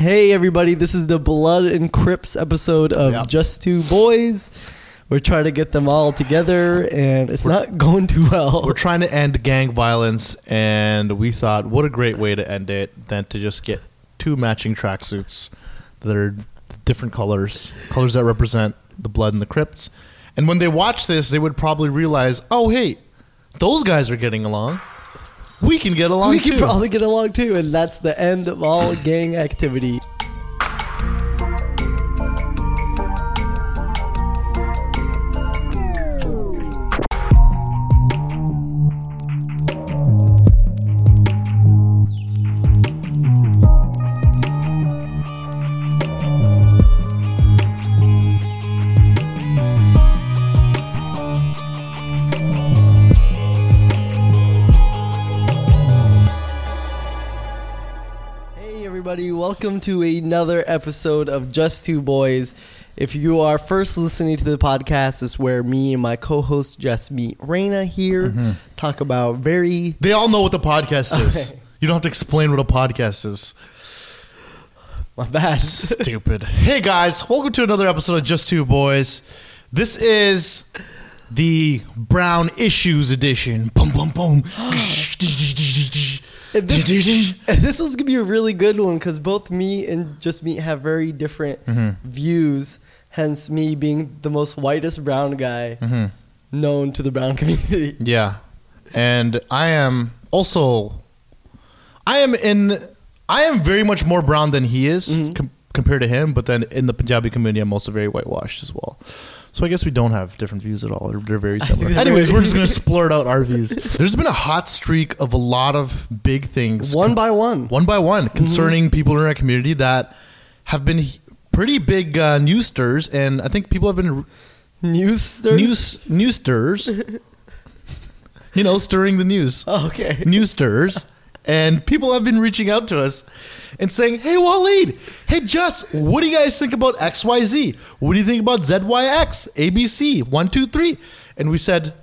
Hey everybody, this is the Blood and Crips episode of Yep. Just Two Boys. We're trying to get them all together and it's not going too well. We're trying to end gang violence, and we thought, what a great way to end it than to just get two matching tracksuits that are different colors, colors that represent the blood and the Crips. And when they watch this, they would probably realize, oh, hey, those guys are getting along. We can get along we too. can probably get along too, and that's the end of all gang activity. Welcome to another episode of Just Two Boys. If you are first listening to the podcast, it's where me and my co-host Jasmeet Raina here, Mm-hmm. talk about very they all know what the podcast is. Okay. You don't have to explain what a podcast is. my bad. Stupid. Hey guys, welcome to another episode of Just Two Boys. This is the Brown Issues edition. Boom, boom, boom. This, this was gonna be a really good one because both me and Jasmeet have very different Mm-hmm. views. Hence, me being the most whitest brown guy Mm-hmm. known to the brown community. Yeah, and I am also, I am in, I am very much more brown than he is Mhm. com- compared to him. But then in the Punjabi community, I'm also very whitewashed as well. So I guess we don't have different views at all. They're, they're very similar. they're Anyways, very- we're just gonna splurt out our views. There's been a hot streak of a lot of big things One by one. one by one concerning people in our community that have been pretty big uh, news stirs, and I think people have been News. stirs? news news stirs. you know, stirring the news, Oh, okay. news stirs, and people have been reaching out to us and saying, "Hey, Waleed, hey, Jus, what do you guys think about X Y Z? What do you think about ZYX, ABC, one two three? And we said.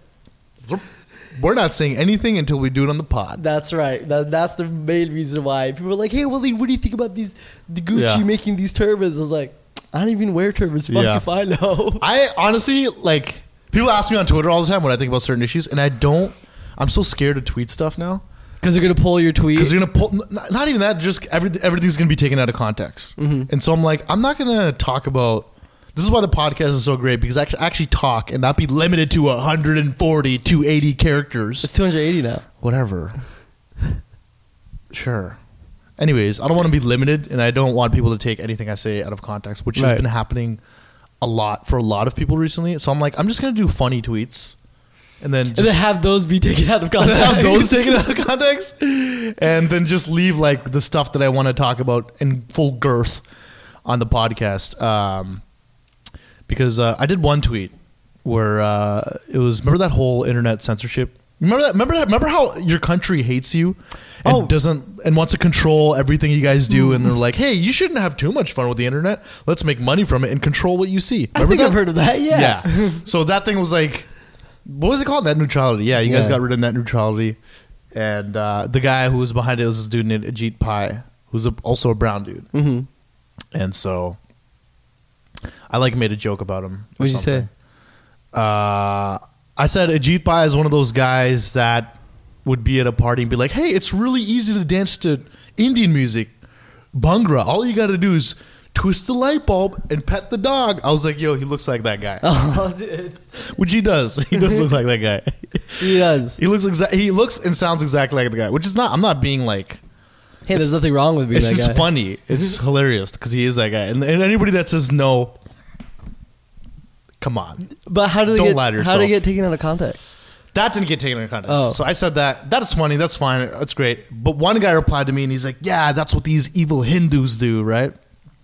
We're not saying anything until we do it on the pod. That's right. That, that's the main reason why people were like, "Hey, Willie, what do you think about these the Gucci Yeah. making these turbans?" I was like, "I don't even wear turbans. Fuck Yeah. if I know." I honestly like people ask me on Twitter all the time what I think about certain issues, and I don't. I'm so scared to tweet stuff now Because they're gonna pull your tweet. because they're gonna pull. n- Not even that, just every, everything's gonna be taken out of context, Mm-hmm. and so I'm like, I'm not gonna talk about. This is why the podcast is so great because I actually, actually talk and not be limited to 140, 280 It's characters. 280 now. Whatever. Sure. Anyways, I don't want to be limited, and I don't want people to take anything I say out of context, which has been happening a lot for a lot of people recently. So I'm like, I'm just gonna do funny tweets, and then just and then have those be taken out of context. have those taken out of context, and then just leave like the stuff that I want to talk about in full girth on the podcast. Um, because uh, I did one tweet where uh, it was remember that whole internet censorship. Remember that? Remember that? Remember how your country hates you and Oh. doesn't and wants to control everything you guys do, and they're like, "Hey, you shouldn't have too much fun with the internet. Let's make money from it and control what you see." I think that? I've heard of that. Yeah. Yeah. so that thing was like, what was it called? Net neutrality. Yeah, you guys Yeah. got rid of net neutrality. And uh, the guy who was behind it was this dude named Ajit Pai, who's a, also a brown dude. hmm And so I like made a joke about him. or What'd you say? Uh, I said Ajit Pai is one of those guys that would be at a party and be like, "Hey, it's really easy to dance to Indian music, Bhangra. All you got to do is twist the light bulb and pet the dog." I was like, "Yo, he looks like that guy," Oh, dude. which he does. He does look like that guy. He does. He looks exa- He looks and sounds exactly like the guy, which is not. I'm not being like. Hey, there's nothing wrong with being It's just guy. funny. It's hilarious because he is that guy, and, and anybody that says no, come on. But how do they Don't get? lie to how do they get taken out of context? That didn't get taken into context. Oh. So I said that. That's funny. That's fine. That's great. But one guy replied to me and he's like, "Yeah, that's what these evil Hindus do, right?"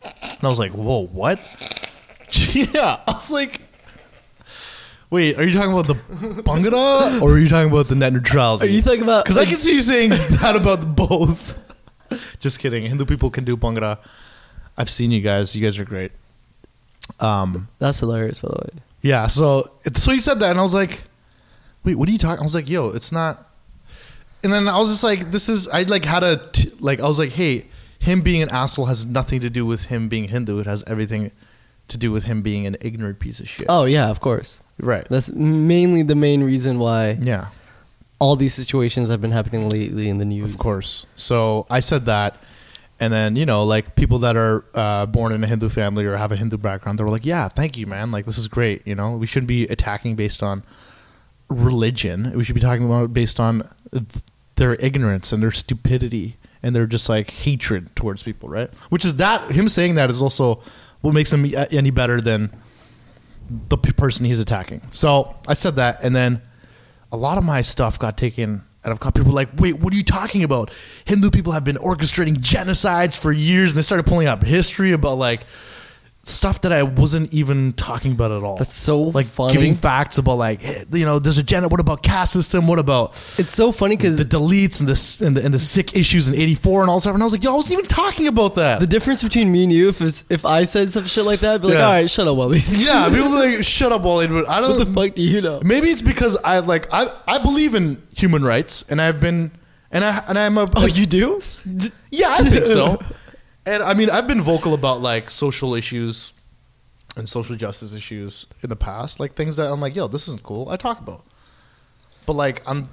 And I was like, "Whoa, what?" yeah, I was like, "Wait, are you talking about the Bhangra or are you talking about the net neutrality?" Are you talking about? Because I can see you saying that about both. Just kidding. Hindu people can do Bhangra. I've seen you guys. You guys are great. Um, That's hilarious, by the way. yeah. So, so he said that, and I was like, "Wait, what are you talking?" I was like, "Yo, it's not." And then I was just like, "This is." I like had a t- like. I was like, "Hey, him being an asshole has nothing to do with him being Hindu. It has everything to do with him being an ignorant piece of shit. Oh yeah, of course. right. That's mainly the main reason why Yeah. all these situations have been happening lately in the news. Of course. So I said that, and then you know, like people that are uh, born in a Hindu family or have a Hindu background, they were like, "Yeah, thank you, man. Like this is great. You know, we shouldn't be attacking based on religion. We should be talking about it based on their ignorance and their stupidity and they're just like hatred towards people, right? Which is that him saying that is also what makes him uh, any better than the person he's attacking. So I said that, and then a lot of my stuff got taken. And I've got people like, wait, what are you talking about? Hindu people have been orchestrating genocides for years, and they started pulling up history about like stuff that I wasn't even talking about at all. That's so like funny. giving facts about like, you know, there's a gen. What about caste system? What about It's so funny because the Dalits and the, and the and the Sikh issues in '84 and all stuff? And I was like, yo, I wasn't even talking about that. the difference between me and you, if if I said some shit like that, I'd be like, Yeah. all right, shut up, Wally. yeah, people be like, shut up, Wally. But I don't. the fuck do you know? Maybe it's because I like I I believe in human rights, and I've been and I and I'm a Oh, you do? yeah I think so. And I mean I've been vocal about like social issues and social justice issues in the past, like things that I'm like, yo, this isn't cool. I talk about, but like I'm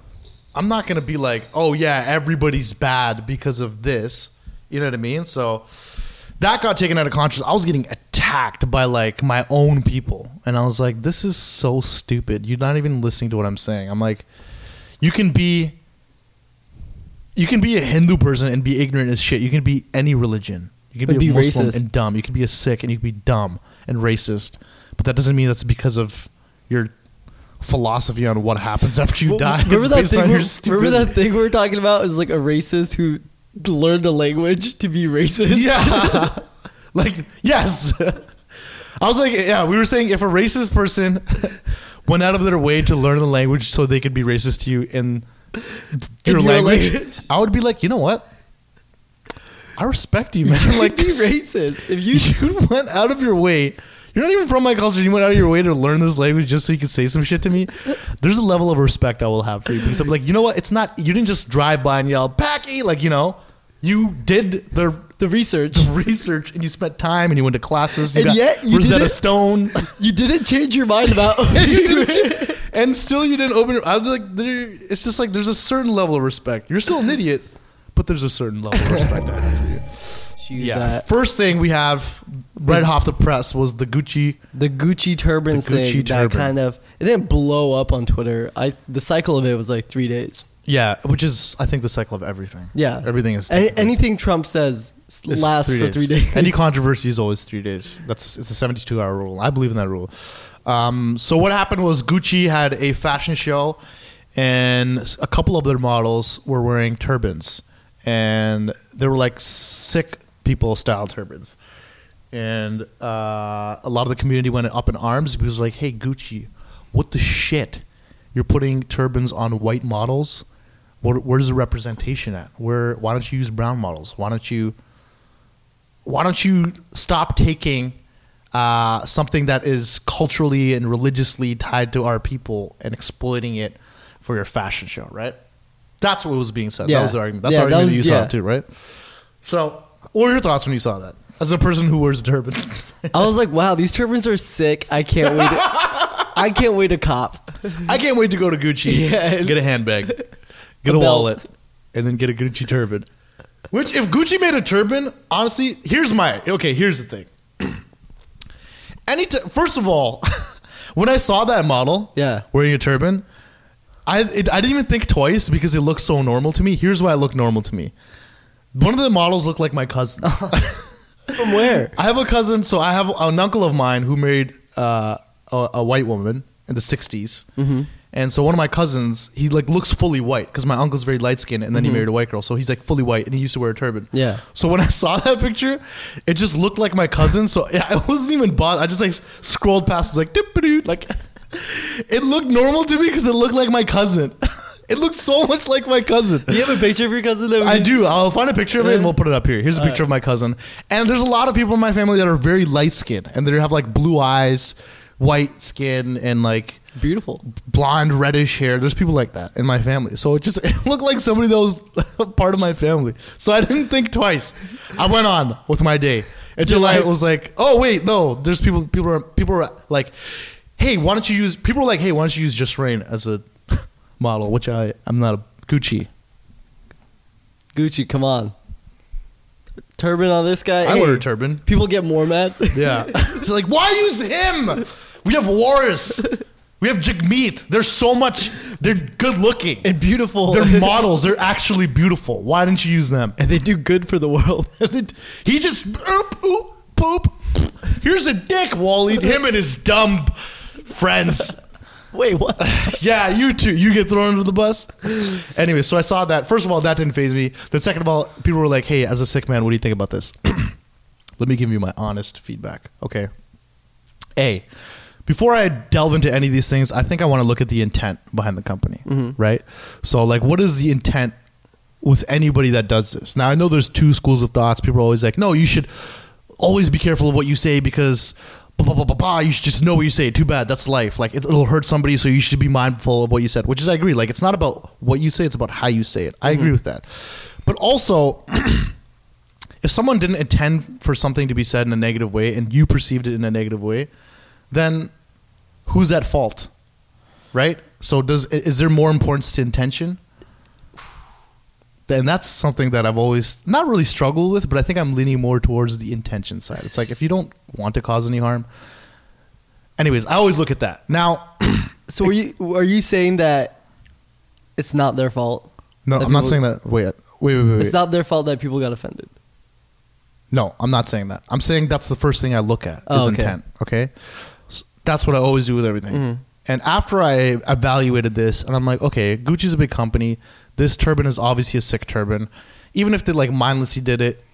I'm not gonna be like, oh yeah, everybody's bad because of this. You know what I mean? So that got taken out of context. I was getting attacked by like my own people, and I was like, "This is so stupid. You're not even listening to what I'm saying." I'm like, "You can be, you can be a Hindu person and be ignorant as shit. You can be any religion. You can And be, a Muslim racist. and dumb. You can be a Sikh and you can be dumb and racist. But that doesn't mean that's because of your philosophy on what happens after you Well, die. Remember that thing? Remember that thing we were talking about? Is like a racist who learned a language to be racist. Yeah. like, yes. I was like, yeah, we were saying if a racist person went out of their way to learn the language so they could be racist to you in your, your language, language. I would be like, you know what? I respect you, man. like, be racist. If you you went out of your way. You're not even from my culture. You went out of your way to learn this language just so you could say some shit to me. There's a level of respect I will have for you because I'm like, you know what? It's not. You didn't just drive by and yell "Packy," like you know. You did the the research, the research and you spent time and you went to classes. You And got yet you Rosetta Stone. you didn't change your mind about. You didn't- and still you didn't open. Your, I was like, there, it's just like there's a certain level of respect. You're still an idiot, but there's a certain level of respect I have for you. Shoot Yeah. that. First thing we have right off the press was the Gucci. the Gucci turbans The Gucci thing that kind of it didn't blow up on Twitter. I the cycle of it was like three days. Yeah, which is I think the cycle of everything. Yeah, everything is Any, anything Trump says lasts for three days. Any controversy is always three days. That's it's a 72 hour rule. I believe in that rule. Um, so what happened was Gucci had a fashion show, and a couple of their models were wearing turbans, and they were like Sikh people style turbans. And uh, a lot of the community went up in arms because like, hey Gucci, what the shit? You're putting turbans on white models. What, where's the representation at? Where? Why don't you use brown models? Why don't you? Why don't you stop taking uh, something that is culturally and religiously tied to our people and exploiting it for your fashion show? Right. That's what was being said. Yeah. That was the argument. That's Yeah, the that was- you yeah. saw too, right? So, what were your thoughts when you saw that? As a person who wears a turban, I was like, wow, these turbans are sick. I can't wait. To, I can't wait to cop. I can't wait to go to Gucci, Yeah. get a handbag, get A a, wallet, and then get a Gucci turban. Which, if Gucci made a turban, honestly, here's my okay. Here's the thing. Any t- first of all, when I saw that model, Yeah. wearing a turban, I it, I didn't even think twice because it looked so normal to me. Here's why it looked normal to me. One of the models looked like my cousin. From where? I have a cousin, so I have an uncle of mine who married uh, a, a white woman in the '60s, Mm-hmm. And so one of my cousins, he like looks fully white because my uncle's very light skinned, and then he married a white girl, so he's like fully white, and he used to wear a turban. Mm-hmm. Yeah. So when I saw that picture, it just looked like my cousin. So I wasn't even bothered. I just like scrolled past, was like dip like. It looked normal to me because it looked like my cousin. It looked so much like my cousin. Do you have a picture of your cousin? That I do. I'll find a picture of it and we'll put it up here. Here's a picture of my cousin. And there's a lot of people in my family that are very light skinned and they have like blue eyes, white skin, and like Beautiful. blonde, reddish hair. There's people like that in my family. So it just it looked like somebody that was part of my family. So I didn't think twice. I went on with my day until I was like, oh wait, no. There's people. People are people are like, hey, why don't you use? People are like, hey, why don't you use Jus Reign as a model? Which I I'm not a Gucci. Gucci, come on. Turban on this guy. I Hey, wear a turban. People get more mad. Yeah. It's like, why use him? We have Wars. We have Jagmeet. They're so much. They're good looking. and beautiful. They're models. They're actually beautiful. Why didn't you use them? and they do good for the world. he just oop oop poop. Here's a dick, Wally. Him and his dumb friends. Wait, what? Yeah, you too. You get thrown under the bus. Anyway, so I saw that. First of all, that didn't phase me. Then second of all, people were like, "Hey, as a Sikh man, what do you think about this?" Let me give you my honest feedback. Okay. A. Before I delve into any of these things, I think I want to look at the intent behind the company, mm-hmm. right? So, like, what is the intent with anybody that does this? Now, I know there's two schools of thoughts. People are always like, "No, you should always be careful of what you say because." Blah, blah, blah, blah, blah. You should just know what you say. Too bad. That's life. Like it, it'll hurt somebody, so you should be mindful of what you said. Which is, I agree. Like it's not about what you say; it's about how you say it. I agree mm-hmm. with that. But also, if someone didn't intend for something to be said in a negative way and you perceived it in a negative way, then who's at fault? Right? So does is there more importance to intention? And that's something that I've always not really struggled with, but I think I'm leaning more towards the intention side. It's like if you don't want to cause any harm. Anyways, I always look at that. Now, So are you are you saying that it's not their fault? no, I'm not saying that. Wait, wait, wait, wait. wait. It's not their fault that people got offended. No, I'm not saying that. I'm saying that's the first thing I look at is Oh, okay. intent. Okay, that's what I always do with everything. Mhm. And after I evaluated this, and I'm like, okay, Gucci's a big company. This turban is obviously a Sikh turban. Even if they like mindlessly did it,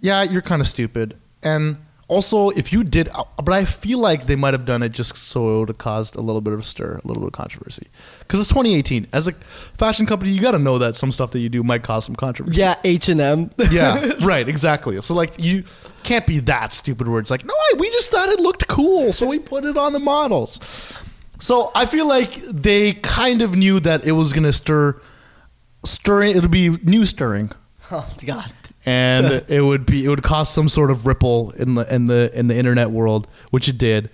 yeah, you're kind of stupid. And also, if you did, uh, but I feel like they might have done it just so it would have caused a little bit of a stir, a little bit of controversy. Because it's 2018. As a fashion company, you got to know that some stuff that you do might cause some controversy. Yeah, H and M. Yeah, right, exactly. So like you can't be that stupid where it's like, no, we just thought it looked cool, so we put it on the models. So I feel like they kind of knew that it was gonna stir stirring it'll be new stirring. Oh God. And it would be it would cause some sort of ripple in the in the in the internet world, which it did.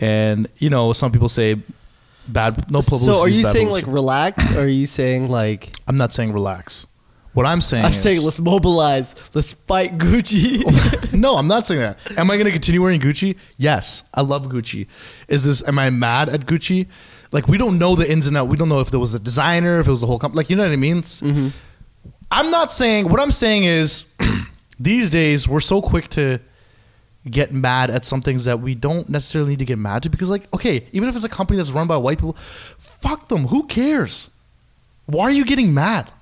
And you know, some people say bad no publicity. So are you saying like relax? or are you saying like I'm not saying relax. What I'm saying I'm is, saying let's mobilize, let's fight Gucci. no, I'm not saying that. Am I going to continue wearing Gucci? Yes, I love Gucci. Is this? Am I mad at Gucci? Like we don't know the ins and outs. We don't know if there was a designer, if it was the whole company. Like you know what I mean? Mm-hmm. I'm not saying. What I'm saying is, these days we're so quick to get mad at some things that we don't necessarily need to get mad to because, like, okay, even if it's a company that's run by white people, fuck them. Who cares? Why are you getting mad?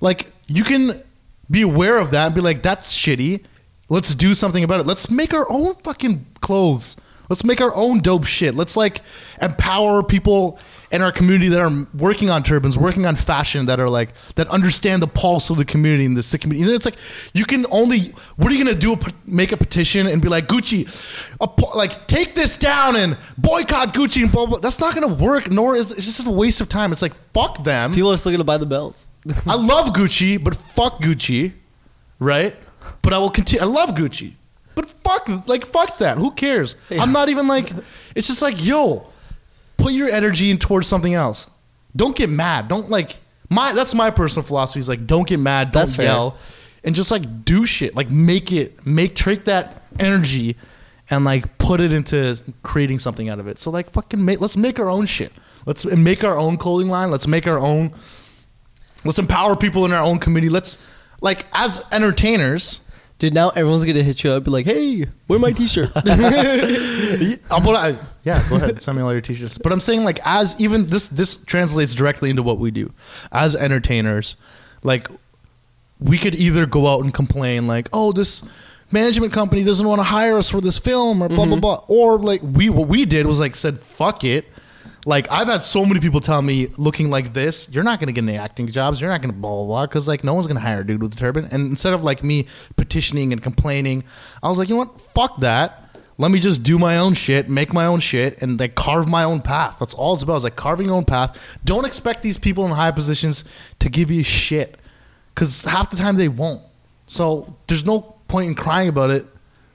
Like, you can be aware of that and be like, that's shitty. Let's do something about it. Let's make our own fucking clothes. Let's make our own dope shit. Let's like empower people in our community that are working on turbans, working on fashion, that are like that understand the pulse of the community and the Sikh community. And it's like you can only. What are you gonna do? Make a petition and be like Gucci, a- like take this down and boycott Gucci and blah blah. That's not gonna work. Nor is it's just a waste of time. It's like fuck them. People are still gonna buy the bells. I love Gucci, but fuck Gucci, right? But I will continue. I love Gucci, but fuck, like fuck that. Who cares? I'm not even like. It's just like yo, put your energy in towards something else. Don't get mad. Don't like my. That's my personal philosophy. Is like don't get mad. Don't That's fair. yell, and just like do shit. Like make it. Make take that energy, and like put it into creating something out of it. So like fucking make. Let's make our own shit. Let's make our own clothing line. Let's make our own let's empower people in our own community let's like as entertainers Dude, now everyone's gonna hit you up, be like, "Hey, wear my T-shirt." I'm gonna- yeah go ahead send me all your t-shirts. But i'm saying like as even this this translates directly into what we do. As entertainers like we could either go out and complain like oh this management company doesn't want to hire us for this film or blah blah mm-hmm. blah or like we what we did was like said fuck it like I've had so many people tell me, looking like this, you're not gonna get any acting jobs. You're not gonna blah blah blah because like no one's gonna hire a dude with a turban. And instead of like me petitioning and complaining, I was like, you know what? Fuck that. let me just do my own shit, make my own shit, and like carve my own path. That's all it's about. Is like carving your own path. Don't expect these people in high positions to give you shit, because half the time they won't. So there's no point in crying about it.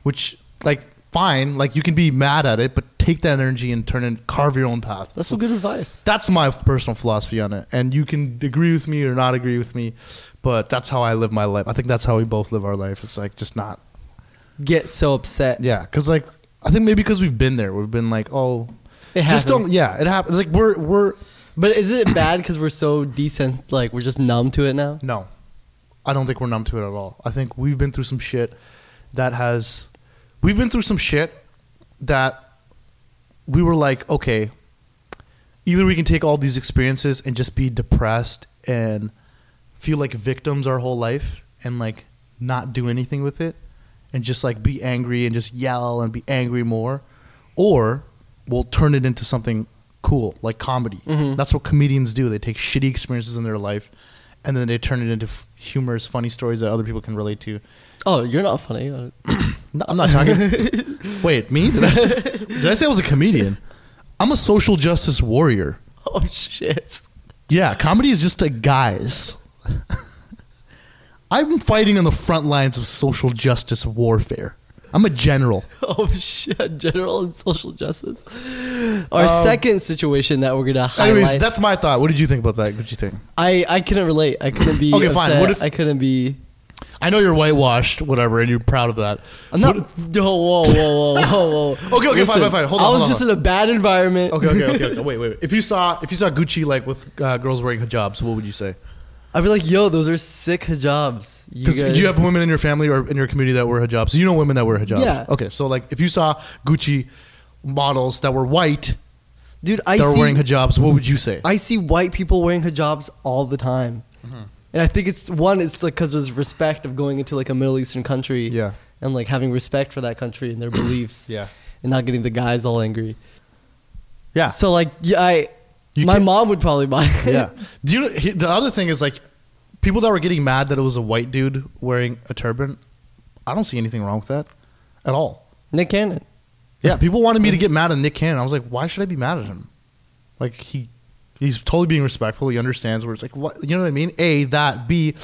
Which like fine, like you can be mad at it, but take that energy and turn and carve your own path. That's some good advice. That's my personal philosophy on it. And you can agree with me or not agree with me, but that's how I live my life. I think that's how we both live our life. It's like just not Get so upset. yeah, because like I think maybe because we've been there, we've been like, oh, It just happens. don't. Yeah, it happens. Like we're we're But is it bad because we're so decent? Like we're just numb to it now. no, I don't think we're numb to it at all. I think we've been through some shit that has, we've been through some shit that we were like, okay, either we can take all these experiences and just be depressed and feel like victims our whole life and like not do anything with it and just like be angry and just yell and be angry more or we'll turn it into something cool like comedy Mhm. that's what comedians do they take shitty experiences in their life and then they turn it into f- humorous funny stories that other people can relate to Oh, you're not funny. Uh, no, i'm not talking wait me did I, say, did I say i was a comedian i'm a social justice warrior oh shit. yeah, comedy is just a guise. I'm fighting on the front lines of social justice warfare. I'm a general. Oh shit. General and social justice. Our Um, second situation that we're gonna highlight. Anyways, that's my thought. What did you think about that? What did you think? I I couldn't relate. I couldn't be. Okay, fine. upset. What if- I couldn't be? I know you're whitewashed, whatever, and you're proud of that. I'm not. Whoa, whoa, whoa, whoa, whoa, whoa. Okay, okay, fine, fine, fine. Hold on, I was hold on, just hold in a bad environment. okay, okay, okay, okay. Wait, wait, wait. If you saw, if you saw Gucci like with uh, girls wearing hijabs, what would you say? I'd be like, yo, those are sick hijabs. You Does, guys- do you have women in your family or in your community that wear hijabs? So you know women that wear hijabs. Yeah. Okay, so like if you saw Gucci models that were white dude? I that were see. wearing hijabs, what would you say? I see white people wearing hijabs all the time, Mm-hmm. and I think it's one. It's like because there's respect of going into like a Middle Eastern country, Yeah. and like having respect for that country and their beliefs, Yeah. and not getting the guys all angry. Yeah. So like, yeah, I. You my mom would probably buy it. yeah. Do you the other thing is like people that were getting mad that it was a white dude wearing a turban. I don't see anything wrong with that at all. Nick Cannon. Yeah, people wanted me to get mad at Nick Cannon. I was like, why should I be mad at him? Like he he's totally being respectful. He understands where it's like what you know what I mean? A that B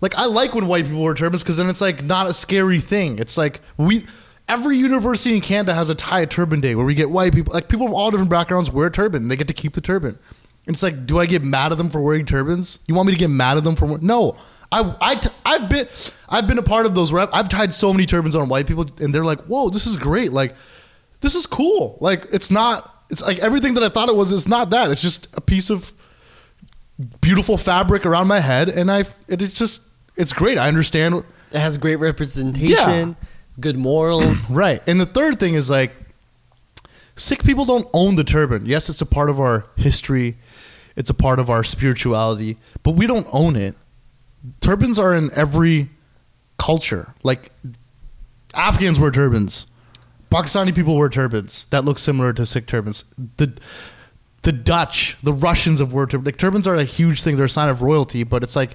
like I like when white people wear turbans because then it's like not a scary thing. It's like we every university in Canada has a tie turban day where we get white people like people of all different backgrounds wear a turban. They get to keep the turban. It's like, do I get mad at them for wearing turbans? You want me to get mad at them for? No, I I t- I've been I've been a part of those where I've, I've tied so many turbans on white people, and they're like, whoa, this is great. Like, this is cool. Like, it's not. It's like everything that I thought it was. It's not that. It's just a piece of beautiful fabric around my head, and I. It, it's just. It's great. I understand. It has great representation, Yeah. good morals. Right. And the third thing is like Sikh people don't own the turban. Yes, it's a part of our history. It's a part of our spirituality, but we don't own it. Turbans are in every culture. Like Afghans wear turbans. Pakistani people wear turbans that look similar to Sikh turbans. The the Dutch, the Russians have worn turbans. Like turbans are a huge thing. They're a sign of royalty, but it's like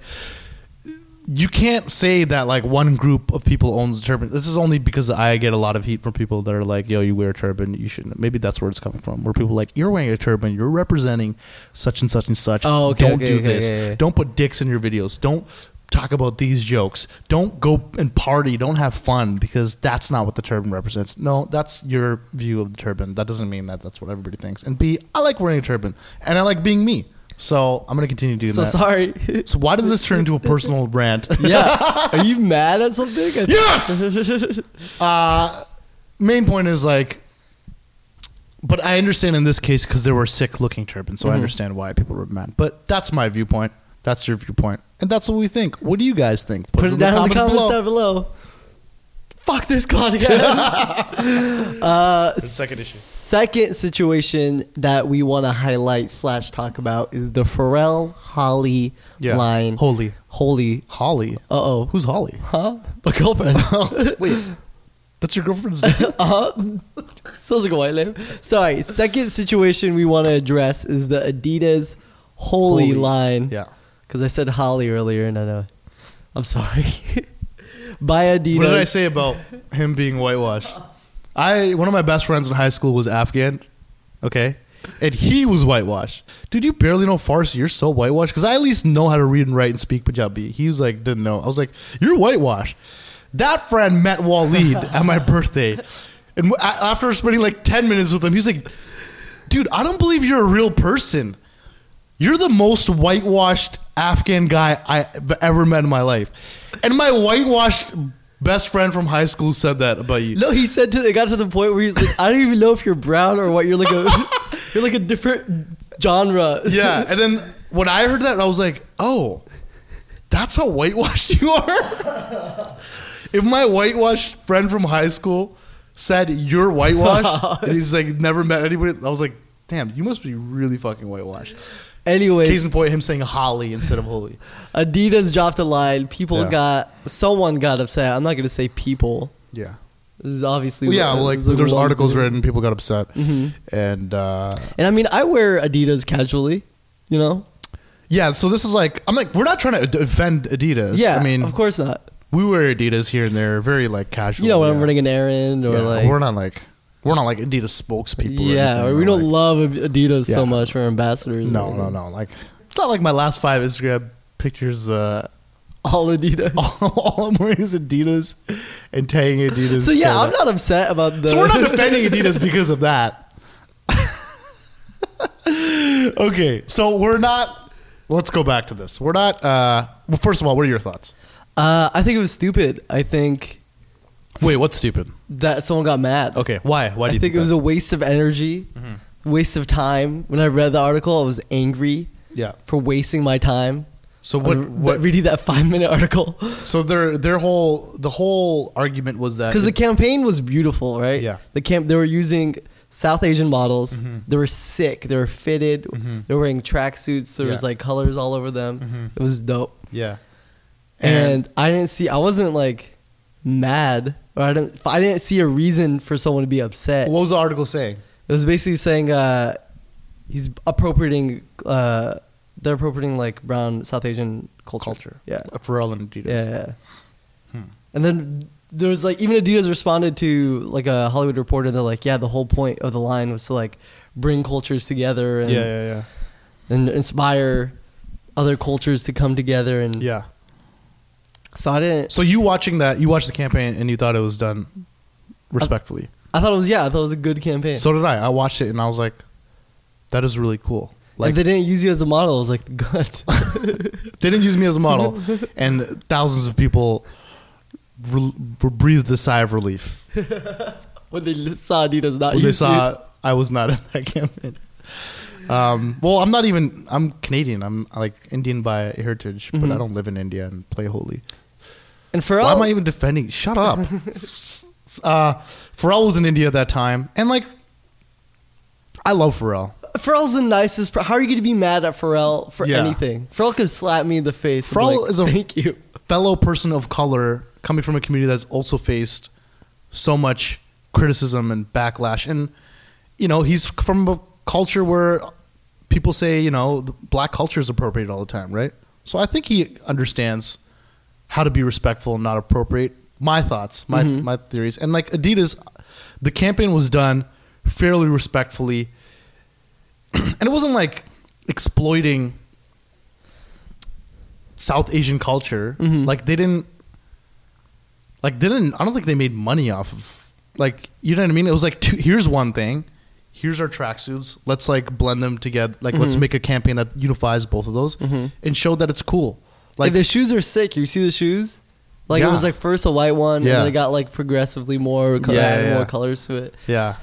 you can't say that like one group of people owns a turban. This is only because I get a lot of heat from people that are like, "Yo, you wear a turban, you shouldn't." Maybe that's where it's coming from. Where people are like, "You're wearing a turban, you're representing such and such and such. Oh, okay, Don't okay, do okay, this. yeah, yeah. Don't put dicks in your videos. Don't talk about these jokes. Don't go and party. Don't have fun because that's not what the turban represents. No, that's your view of the turban. That doesn't mean that that's what everybody thinks. And B, I like wearing a turban and I like being me. So I'm gonna continue doing So that. sorry. So why did this turn into a personal rant? yeah. Are you mad at something? Yes! Uh, main point is like, but I understand in this case because there were Sikh looking turbans, so I Mhm. understand why people were mad. But that's my viewpoint. That's your viewpoint, and that's what we think. What do you guys think? Put it down in the comments down below. Fuck this podcast. uh, second issue. Second situation that we want to highlight slash talk about is the Pharrell Holly line. Holi, Holi. Holly. Uh oh. Who's Holly? Huh? My girlfriend. Wait, that's your girlfriend's name? uh huh. Sounds like a white name. Sorry. Second situation we want to address is the Adidas Holi, Holi. line. Yeah. Because I said Holly earlier and I know. I'm sorry. By Adidas. What did I say about him being whitewashed? I one of my best friends in high school was Afghan. Okay. And he was whitewashed. Dude, you barely know Farsi. You're so whitewashed. Because I at least know how to read and write and speak Punjabi. He was like, didn't know. I was like, you're whitewashed. That friend met Waleed at my birthday. And after spending like 10 minutes with him, he's like, dude, I don't believe you're a real person. You're the most whitewashed Afghan guy I've ever met in my life. And my whitewashed best friend from high school said that about you. No, he said to it got to the point where he's like, I don't even know if you're brown or what. You're like a you're like a different genre. Yeah. And then when I heard that, I was like, oh, that's how whitewashed you are? if my whitewashed friend from high school said you're whitewashed, and he's like never met anybody, I was like, damn, you must be really fucking whitewashed. Anyways, Case in point, him saying Holly instead of Holi. Adidas dropped a line. People Yeah. got someone got upset. I'm not gonna say people. Yeah. This is obviously Well, yeah, like was there's articles dude. written, people got upset, Mhm. and uh, And I mean, I wear Adidas casually. You know. yeah. So this is like, I'm like, we're not trying to defend Adidas. Yeah. I mean, of course not. we wear Adidas here and there, very like casual. You know when I'm running an errand or Yeah, like. we're not like we're not like Adidas spokespeople. yeah, anything, we don't like- love Adidas Yeah. so much. We're ambassadors. No, no, no. Like it's not like my last five Instagram pictures. Uh, All Adidas. all, all I'm wearing is Adidas and tagging Adidas. so yeah, I'm not upset about the. So we're not defending Adidas because of that. okay, so we're not. Let's go back to this. We're not. Uh, well, first of all, what are your thoughts? Uh, I think it was stupid. I think Wait, what's stupid? that someone got mad. Okay, why? Why do you think, think, it was a waste of energy, waste of time. When I read the article, I was angry yeah? for wasting my time. So what? on What? reading that five minute article? So their their whole the whole argument was that Because the campaign was beautiful, right? Yeah. The camp they were using South Asian models. Mhm. They were sick. They were fitted. Mhm. They were wearing tracksuits. There was Yeah. like colors all over them. It was dope. yeah, And, I didn't see. I wasn't like mad, or I didn't. I didn't see a reason for someone to be upset. what was the article saying? It was basically saying uh, he's appropriating. Uh, they're appropriating like brown South Asian culture. Culture. Yeah. Pharrell and Adidas. Yeah. yeah. Hmm. And then there was like even Adidas responded to like a Hollywood reporter. They're like, yeah, the whole point of the line was to like bring cultures together and yeah, yeah, yeah. and inspire other cultures to come together. And Yeah. So I didn't. So you watching that? You watched the campaign and you thought it was done respectfully. I thought it was yeah. I thought it was a good campaign. So did I. I watched it and I was like, that is really cool. Like and they didn't use you as a model. It was like good. they didn't use me as a model, and thousands of people re- breathed a sigh of relief when they saw Adidas not when they use saw I was not in that campaign. Um, well, I'm not even. I'm Canadian. I'm like Indian by heritage, but Mhm. I don't live in India and play Holi. And Pharrell. Why am I even defending? Shut up. uh, Pharrell was in India at that time, and like, I love Pharrell. Pharrell's the nicest. How are you going to be mad at Pharrell for Yeah. anything? Pharrell could slap me in the face. and be Pharrell like, is a- thank you. fellow person of color coming from a community that's also faced so much criticism and backlash and you know he's from a culture where people say you know the black culture is appropriate all the time right so i think he understands how to be respectful and not appropriate my thoughts my Mhm. my theories and like adidas the campaign was done fairly respectfully and it wasn't like exploiting South Asian culture. Mhm. Like they didn't like they didn't I don't think they made money off of like you know what I mean? It was like two, here's one thing. Here's our tracksuits. Let's like blend them together. Like let's Mhm. make a campaign that unifies both of those Mhm. and show that it's cool. Like Like the shoes are sick. You see the shoes? Like it was like first a white one, Yeah. and then it got like progressively more, co- Yeah, yeah, more yeah. colors to it. yeah.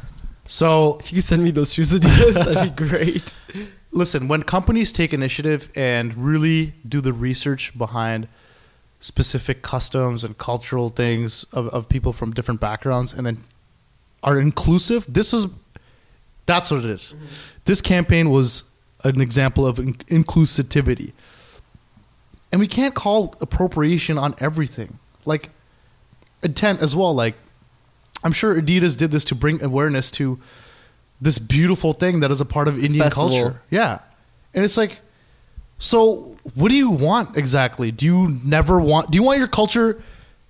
So If you could send me those shoes, Adidas, that'd be great. listen, when companies take initiative and really do the research behind specific customs and cultural things of, of people from different backgrounds and then are inclusive, this is that's what it is. Mm-hmm. This campaign was an example of in- inclusivity. And we can't call appropriation on everything. Like intent as well, like I'm sure Adidas did this to bring awareness to this beautiful thing that is a part of This Indian festival. culture. Yeah. And it's like, so what do you want exactly? Do you never want, do you want your culture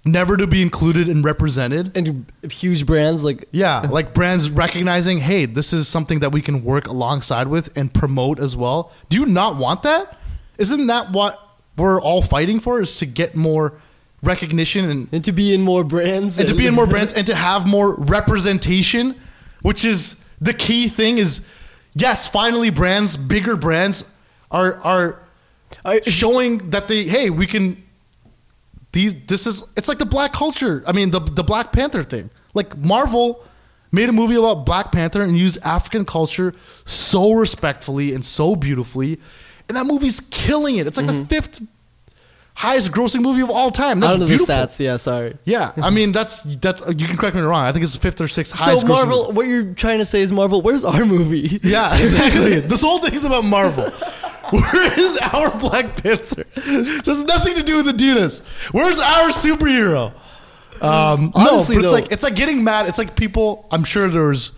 never to be included and represented. And huge brands like Yeah, like brands recognizing, hey, this is something that we can work alongside with and promote as well. Do you not want that? Isn't that what we're all fighting for? Is to get more recognition and, and to be in more brands and to be in more brands and to have more representation, which is the key thing. Is yes, finally, brands, bigger brands, are are Are- showing that they hey we can these this is it's like the black culture i mean the the black panther thing like marvel made a movie about black panther and used african culture so respectfully and so beautifully and that movie's killing it it's like the fifth highest grossing movie of all time that's I don't know beautiful the stats. Yeah, sorry. yeah i mean that's that's you can correct me wrong i think it's the fifth or sixth highest So Marvel, what you're trying to say is Marvel. Where's our movie? yeah, exactly. this whole thing's about Marvel. Where is our Black Panther? This has nothing to do with Adidas. Where's our superhero? Um, Honestly, no, it's though- like it's like getting mad. It's like people. I'm sure there's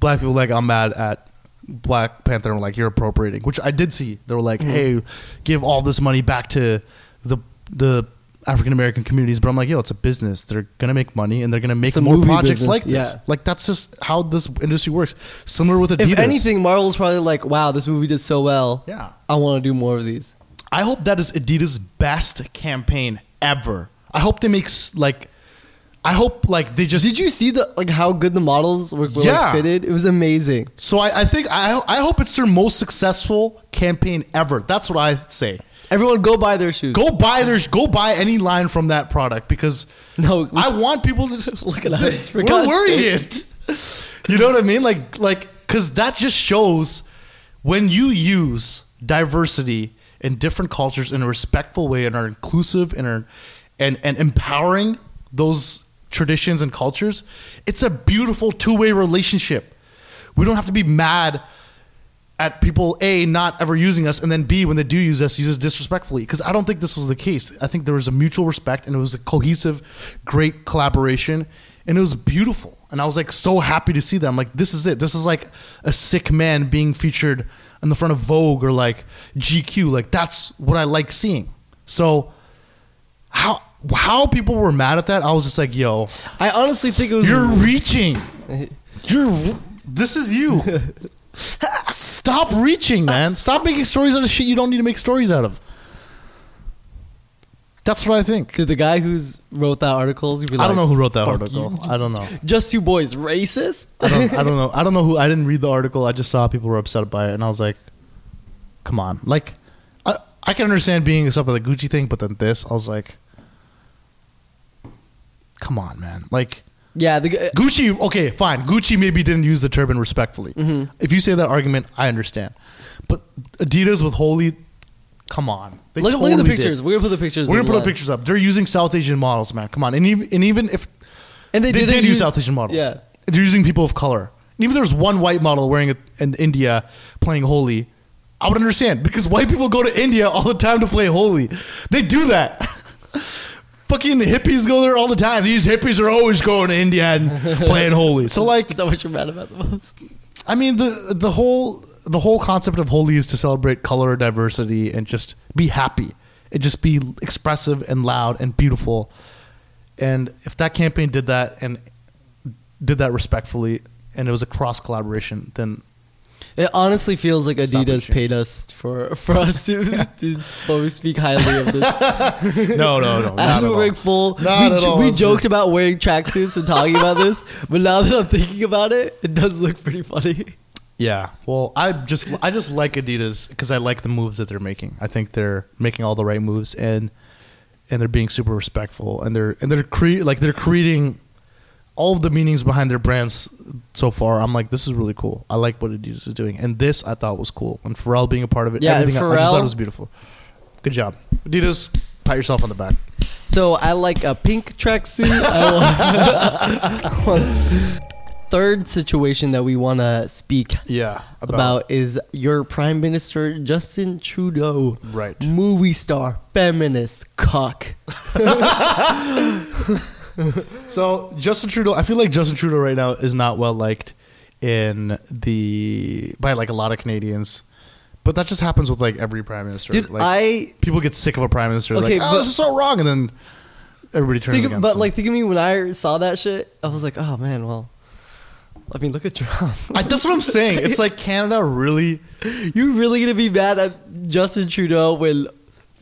black people like I'm mad at Black Panther and like you're appropriating, which I did see. They were like, Mm-hmm. "Hey, give all this money back to the the African American communities." But I'm like, "Yo, it's a business. They're gonna make money and they're gonna make It's a more movie projects business, like this. yeah. Like that's just how this industry works. Similar with Adidas. If anything, Marvel's probably like, wow, this movie did so well. Yeah. I want to do more of these. I hope that is Adidas' best campaign ever. I hope they make s- like. I hope like they just. Did you see the like how good the models were, were Yeah. like, fitted? It was amazing. So I, I think I I hope it's their most successful campaign ever. That's what I say. Everyone, go buy their shoes. Go buy their go buy any line from that product because No, we- I want people to Look at us, for We're God's it. You know what I mean? Like like because that just shows when you use diversity in different cultures in a respectful way and are inclusive and are and and empowering those traditions and cultures. It's a beautiful two way relationship. We don't have to be mad at people a not ever using us and then b when they do use us use us disrespectfully. Because i don't think this was the case. I think there was a mutual respect and it was a cohesive great collaboration and it was beautiful. And i was like so happy to see them like this is it. This is like a Sikh man being featured in the front of vogue or like gq like that's what i like seeing. So how how people were mad at that i was just like yo I honestly think it was. you're reaching. You're. This is you. Stop reaching, man. Stop making stories out of shit you don't need to make stories out of. That's what I think. Did the guy who's wrote that article? Be I don't know who wrote that "Fuck article. you." I don't know. Just two boys, racist. I don't. I don't know. I don't know who. I didn't read the article. I just saw people were upset by it, and I was like, "Come on!" Like, I I can understand being upset by the Gucci thing, but then this, I was like, "Come on, man!" Like, yeah, the guy, Gucci, okay, fine. Gucci maybe didn't use the turban respectfully. Mm-hmm. If you say that argument, I understand. But Adidas with Holi, come on. They look, look at the pictures. did. We're gonna put the pictures. We're gonna put the pictures up. They're using South Asian models, man. Come on. And even, and even if and they, they, did didn't use South Asian models, Yeah, they're using people of color. And even if there's one white model wearing it in India playing Holi, I would understand because white people go to India all the time to play Holi. They do that. Fucking the hippies go there all the time. These hippies are always going to India and playing Holi. So like is that what you're mad about the most? I mean the the whole the whole concept of Holi is to celebrate color diversity and just be happy and just be expressive and loud and beautiful. And if that campaign did that and did that respectfully and it was a cross collaboration, then It honestly feels like Stop Adidas paid us for for us to, to probably speak highly of this. no, no, no, As we're wearing full, Not we, at all. we joked about wearing tracksuits and talking about this, but now that I'm thinking about it, it does look pretty funny. Yeah. Well, I just I just like Adidas because I like the moves that they're making. I think they're making all the right moves and and they're being super respectful and they're and they're cre- like they're creating all of the meanings behind their brands so far. I'm like, this is really cool. I like what Adidas is doing, and this I thought was cool. And Pharrell being a part of it, Yeah, everything I- I just thought it was beautiful. Good job, Adidas. Pat yourself on the back. So I like a pink tracksuit. I want- I want- Third situation that we want to speak Yeah. about is your Prime Minister Justin Trudeau, Right. movie star, feminist, cock. So Justin Trudeau, I feel like Justin Trudeau right now is not well liked in the by like a lot of Canadians, but that just happens with like every prime minister. Like, I people get sick of a prime minister. Okay, like, oh, but- this is so wrong, and then everybody turns Think, against but him. like, think of me when I saw that shit. I was like, oh man, well, I mean, look at Trump. I, that's what I'm saying. It's like Canada really. You're really gonna be mad at Justin Trudeau when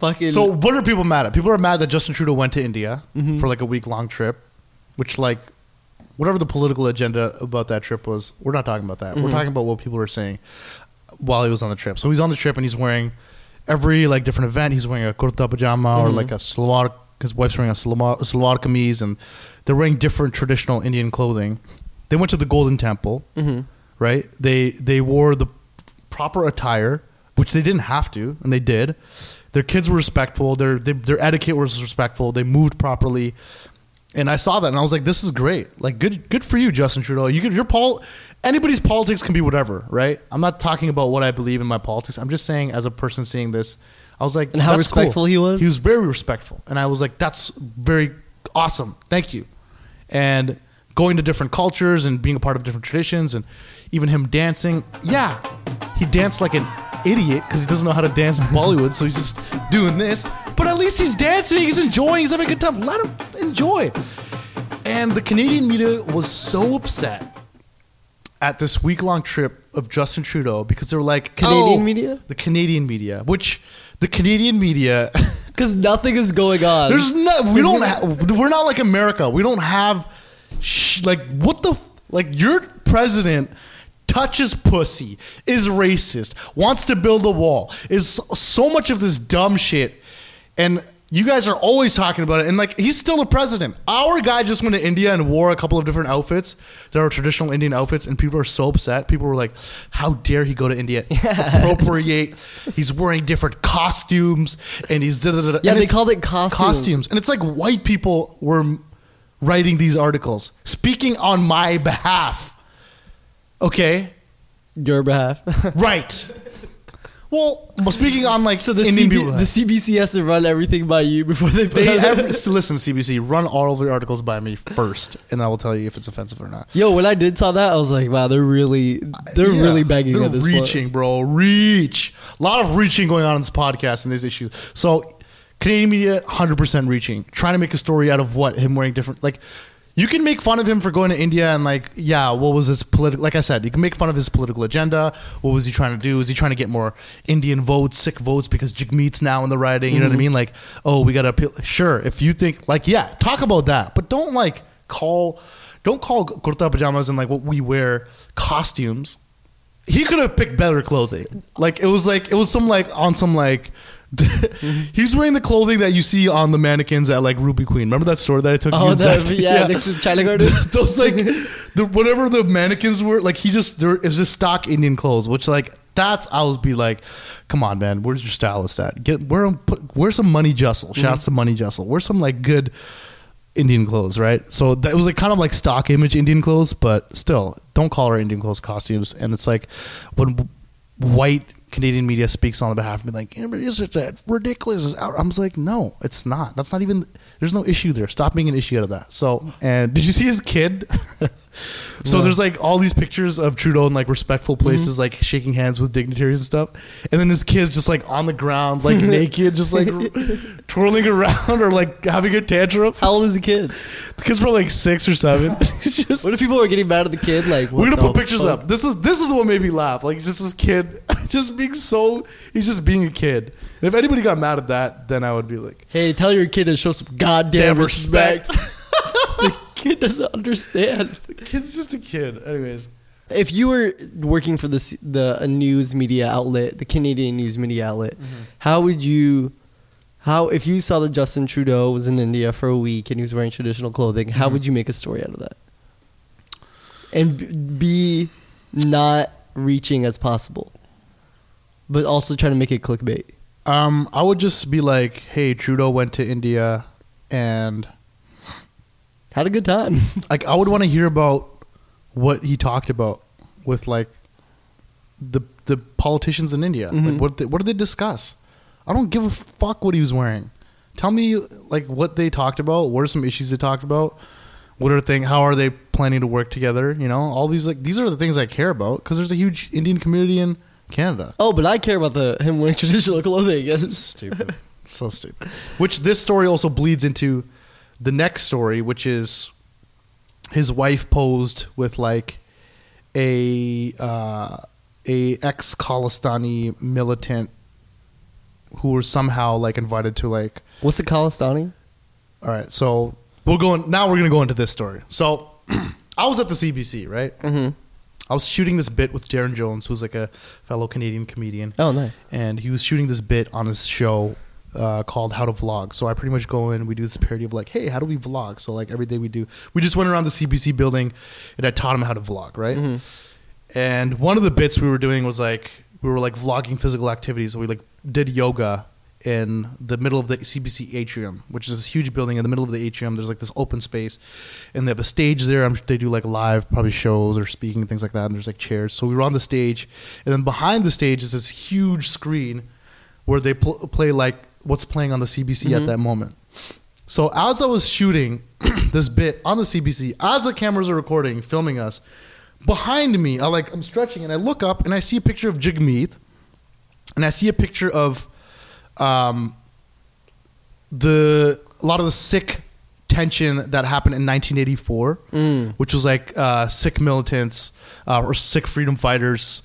fucking So what are people mad at? People are mad that Justin Trudeau went to India Mhm. for like a week long trip, which like whatever the political agenda about that trip was, we're not talking about that. We're Mhm. talking about what people are saying while he was on the trip. So he's on the trip and he's wearing every like different event. He's wearing a kurta pajama or Mhm. like a salwar. His wife's wearing a salwar, salwar kameez, and they're wearing different traditional Indian clothing. They went to the Golden Temple Mhm. right? They they wore the proper attire, which they didn't have to, and they did. Their kids were respectful. Their they, their etiquette was respectful. They moved properly, and I saw that, and I was like, "This is great! Like, good good for you, Justin Trudeau. You could, your pol anybody's politics can be whatever, right? I'm not talking about what I believe in my politics. I'm just saying, as a person seeing this, I was like, And how "That's cool." respectful he was? He was very respectful, and I was like, "That's very awesome. Thank you." And going to different cultures and being a part of different traditions, and even him dancing. Yeah, he danced like an idiot because he doesn't know how to dance in Bollywood, so he's just doing this. But at least he's dancing. He's enjoying. He's having a good time. Let him enjoy. And the Canadian media was so upset at this week long trip of Justin Trudeau because they were like Canadian "Oh," media? the Canadian media, which the Canadian media. because nothing is going on. There's no. We don't. Ha- we're not like America. We don't have. Sh- like what the. f- Like your president touches pussy, is racist, wants to build a wall, is so- much of this dumb shit, and you guys are always talking about it. And like he's still the president. Our guy just went to India and wore a couple of different outfits. There are traditional Indian outfits, and people are so upset. People were like, "How dare he go to India? Appropriate? He's wearing different costumes, and he's da da da." da." Yeah, And they called it costumes. costumes, and it's like white people were writing these articles, speaking on my behalf. Okay, your behalf. right. Well, well, speaking on like so the, Indian CB, people, the CBC has to run everything by you before they put they ever, so listen, CBC, run all of the articles by me first, and I will tell you if it's offensive or not. Yo, when I did saw that, I was like, wow, they're really, they're Yeah, really begging they're at this reaching, bro. Reach. A lot of reaching going on in this podcast and these issues. So, Canadian media, hundred percent reaching, trying to make a story out of what him wearing different. Like, you can make fun of him for going to India and like, yeah, what was his political? Like I said, you can make fun of his political agenda. What was he trying to do? Is he trying to get more Indian votes, Sikh votes because Jagmeet's now in the riding? You know what I mm-hmm. mean? Like, oh, we got to appeal. Sure, if you think like, yeah, talk about that, but don't like call. Don't call kurta pajamas and like what we wear costumes he could have picked better clothing. Like it was like it was some like on some like he's wearing the clothing that you see on the mannequins at like Ruby Queen. Remember that store that I took Oh, you the, inside? yeah, next to China Garden. Those like the whatever the mannequins were like he just there it was just stock Indian clothes, which like that's I was be like, come on man, where's your stylist at? Get wear 'em- put, wear some money Jessel. Shout out mm-hmm. to money Jessel. Wear some like good Indian clothes, right? So that was like kind of like stock image Indian clothes, but still, don't call her Indian clothes costumes. And it's like when white Canadian media speaks on the behalf of me, like, is it that ridiculous? I'm just like, no, it's not. That's not even. There's no issue there. Stop being an issue out of that. So, and did you see his kid? so No. there's like all these pictures of Trudeau in like respectful mm-hmm. places, like shaking hands with dignitaries and stuff. And then this kid's just like on the ground, like naked, just like twirling around or like having a tantrum. How old is the kid? The kid's probably like six or seven. He's just. What if people are getting mad at the kid? Like, We're gonna put pictures fuck? up. This is this is what made me laugh. Like just this kid, just being so. He's just being a kid. If anybody got mad at that, then I would be like, Hey, tell your kid to show some goddamn Damn respect. the kid doesn't understand. the kid's just a kid. Anyways, If you were working for the the a news media outlet, the Canadian news media outlet, Mm-hmm. how would you, how if you saw that Justin Trudeau was in India for a week and he was wearing traditional clothing, how Mm-hmm. would you make a story out of that? And b- be not reaching as possible, but also trying to make it clickbait. Um, I would just be like, hey, Trudeau went to India, and Had a good time. like I would want to hear about what he talked about with like the the politicians in India. Mhm. Like what they, what did they discuss? I don't give a fuck what he was wearing. Tell me like what they talked about. What are some issues they talked about? What are thing? How are they planning to work together? You know, all these like these are the things I care about because there's a huge Indian community in Canada. oh, but I care about the him wearing traditional clothing. Stupid. so stupid. Which this story also bleeds into the next story, which is his wife posed with like a uh, a ex Khalistani militant who were somehow like invited to like What's the Khalistani? all right so we're going now we're gonna go into this story so i was at the cbc right Mm-hmm. I was shooting this bit with darren jones who's like a fellow canadian comedian Oh, nice. and he was shooting this bit on his show uh, called How to Vlog. So I pretty much go in we do this parody of like, hey, how do we vlog? So like every day we do, we just went around the CBC building and I taught him how to vlog, right? And one of the bits we were doing was like we were like vlogging physical activities. So we like did yoga in the middle of the CBC atrium, which is this huge building in the middle of the atrium. There's like this open space, and they have a stage there. I'm, they do like live probably shows or speaking things like that. And there's like chairs. So we were on the stage, and then behind the stage is this huge screen where they pl- play like what's playing on the CBC at mm-hmm. that moment. So as I was shooting this bit on the CBC, as the cameras are recording, filming us, behind me, I like I'm stretching and I look up and I see a picture of Jagmeet, and I see a picture of um, the a lot of the Sikh tension that happened in 1984, Mm. which was like uh, Sikh militants uh, or Sikh freedom fighters,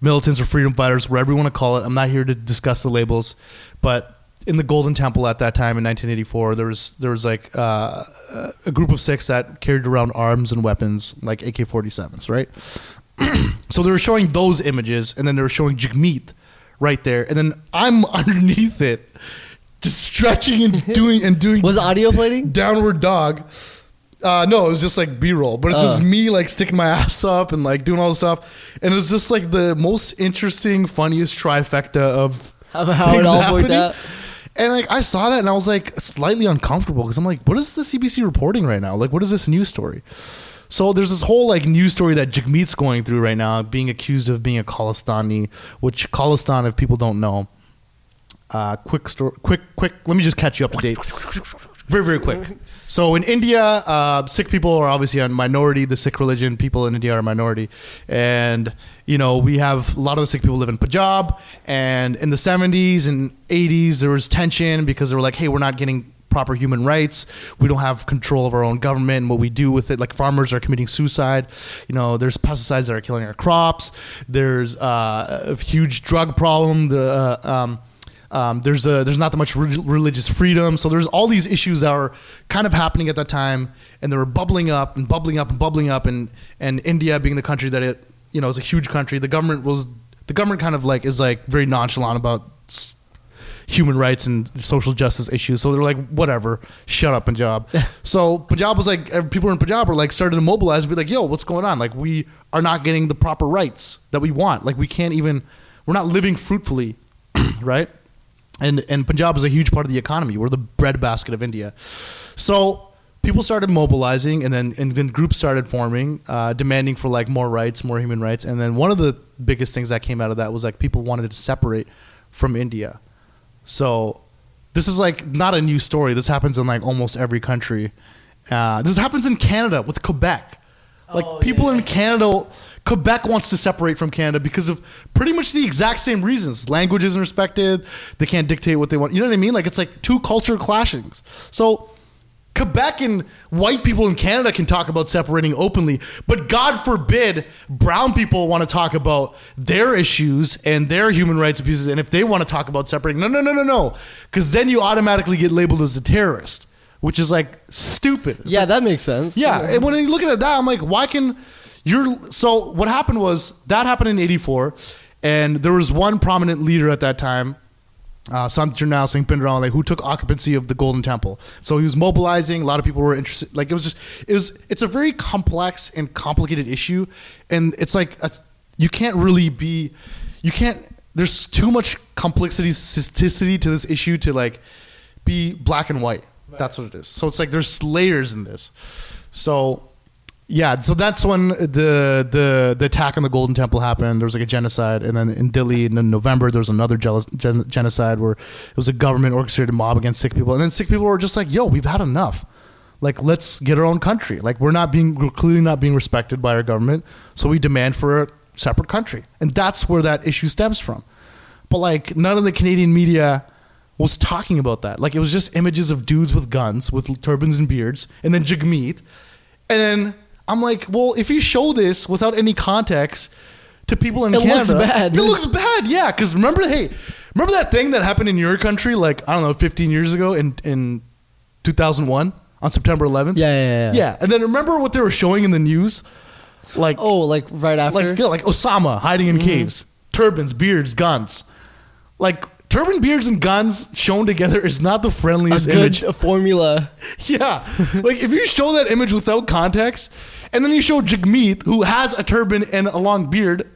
militants or freedom fighters, whatever you want to call it. I'm not here to discuss the labels, but in the Golden Temple at that time in 1984, there was there was like uh, a group of Sikhs that carried around arms and weapons like AK-47s, right? so they were showing those images, and then they were showing Jagmeet right there, and then I'm underneath it, just stretching and doing and doing Was audio plating? downward dog. Uh, no, it was just like B roll, but it's just Oh. me like sticking my ass up and like doing all this stuff, and it was just like the most interesting, funniest trifecta of How, how it things all happening. worked out? And like I saw that and I was like slightly uncomfortable because I'm like, what is the CBC reporting right now? Like, what is this news story? So there's this whole like news story that Jagmeet's going through right now, being accused of being a Khalistani, which Khalistan, if people don't know, uh, quick story, quick, quick. Let me just catch you up to date, very, very quick. So in India, uh, Sikh people are obviously a minority. The Sikh religion, people in India are a minority, and you know we have a lot of the Sikh people live in Punjab. And in the 70s and 80s, there was tension because they were like, "Hey, we're not getting." Proper human rights. We don't have control of our own government and what we do with it. Like farmers are committing suicide. You know there's pesticides that are killing our crops. There's uh, a huge drug problem. The uh, um, um, there's a, there's not that much re- religious freedom, so there's all these issues that were kind of happening at that time, and they were bubbling up and bubbling up and bubbling up, and and India being the country that it you know is a huge country, the government was the government kind of like is like very nonchalant about human rights and social justice issues, so they're like whatever, shut up Punjab. so Punjab was like people in Punjab were like started to mobilize and be like, yo, what's going on? Like we are not getting the proper rights that we want, like we can't even we're not living fruitfully, right? and and Punjab is a huge part of the economy. We're the breadbasket of India. So people started mobilizing, and then and then groups started forming, uh, demanding for like more rights, more human rights. And then one of the biggest things that came out of that was like people wanted to separate from India. So this is like not a new story. This happens in like almost every country. Uh, this happens in Canada with Quebec. Like Oh, people yeah. in Canada, Quebec wants to separate from Canada because of pretty much the exact same reasons. Language isn't respected. They can't dictate what they want. You know what I mean? Like it's like two culture clashings. So Quebec and white people in Canada can talk about separating openly, but God forbid brown people want to talk about their issues and their human rights abuses. And if they want to talk about separating, no, no, no, no, no, because then you automatically get labeled as a terrorist, which is like stupid. It's Yeah, that makes sense. yeah, and when you look at that, I'm like, why can you're so? What happened was that happened in '84, and there was one prominent leader at that time, uh, Sant Jarnail Singh like who took occupancy of the Golden Temple. So he was mobilizing. A lot of people were interested. Like it was just, it was, it's a very complex and complicated issue, and it's like a, you can't really be, you can't. There's too much complexity, systicity to this issue to like be black and white. That's what it is. So it's like there's layers in this. So yeah, so that's when the the the attack on the Golden Temple happened. There was like a genocide, and then in Delhi in November there was another gen, genocide where it was a government orchestrated mob against Sikh people, and then Sikh people were just like, "Yo, we've had enough. Like, let's get our own country. Like, we're not being we're clearly not being respected by our government, so we demand for a separate country." And that's where that issue stems from. But like, none of the Canadian media was talking about that. Like it was just images of dudes with guns, with turbans and beards, and then Jagmeet. And then I'm like, well, if you show this without any context to people in It looks bad. it looks bad. Yeah, because remember, hey, remember that thing that happened in your country, like I don't know, 15 years ago in in 2001 on September 11th. Yeah, yeah, yeah. yeah. And then remember what they were showing in the news, like Oh, like right after. like yeah, like Osama hiding in mm-hmm. caves, turbans, beards, guns. Like turban, beards, and guns shown together is not the a friendliest good image. formula. Yeah, like if you show that image without context, and then you show Jagmeet who has a turban and a long beard,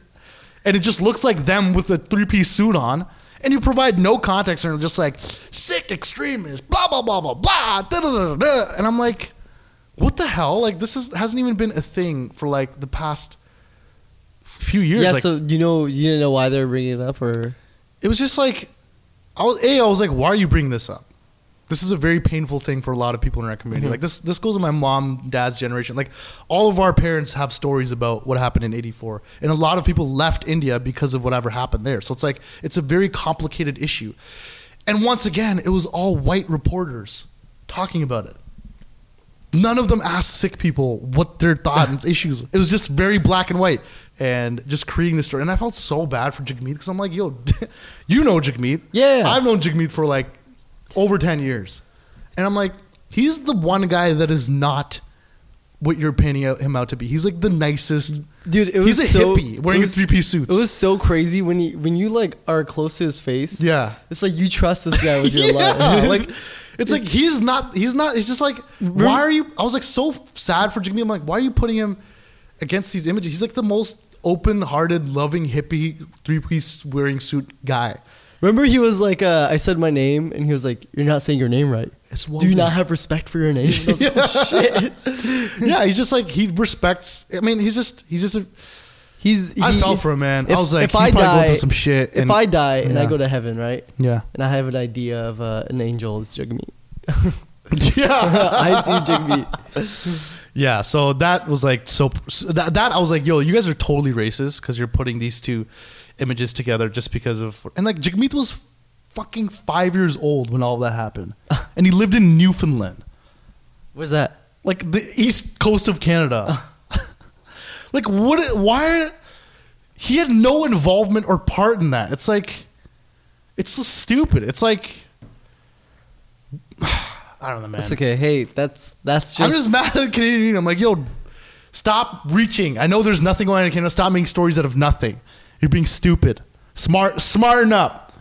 and it just looks like them with a three-piece suit on. And you provide no context, and just like Sikh extremist, blah blah blah blah blah, da, da, da, da. and I'm like, what the hell? Like this is hasn't even been a thing for like the past few years. yeah. like, so you know, you didn't know why they're bringing it up, or it was just like I was a I was like, why are you bringing this up? This is a very painful thing for a lot of people in our community. Mhm. Like this this goes in my mom, dad's generation. Like all of our parents have stories about what happened in 84. And a lot of people left India because of whatever happened there. So it's like it's a very complicated issue. And once again, it was all white reporters talking about it. None of them asked Sikh people what their thoughts and issues. It was just very black and white, and just creating this story. And I felt so bad for Jagmeet because I'm like, yo, you know Jagmeet. Yeah. I've known Jagmeet for like over ten years, and I'm like, he's the one guy that is not what you're painting him out to be. He's like the nicest. dude, it He's was a so, hippie wearing was- three piece suits. It was so crazy when you when you like are close to his face. yeah. it's like you trust this guy with your yeah, life. like it's like he's not he's not he's just like why are you I was like so sad for Jimmy I'm like why are you putting him against these images he's like the most open-hearted loving hippie three-piece wearing suit guy Remember, he was like, uh, I said my name, and he was like, "You're not saying your name right. Do you not have respect for your name?" Like, "Oh, shit. yeah he's just like he respects I mean he's just he's just a, He's. I he- felt for him man I was like if he's I probably going die- through some shit If I die and I go to heaven, right, yeah and I have an idea of uh, an angel is Jagmeet. yeah I see Jagmeet. Yeah, so that was like so, so that that I was like, yo, you guys are totally racist because you're putting these two images together just because of and like Jagmeet was fucking five years old when all that happened, and he lived in Newfoundland, Where's that? like the east coast of Canada. Like what? Why? He had no involvement or part in that. It's like, it's so stupid. It's like, I don't know, man. That's okay. Hey, that's that's just. I'm just mad at Canadian Union. I'm like, yo, stop reaching. I know there's nothing going on in Canada. Stop making stories out of nothing. You're being stupid. Smart, smarten up.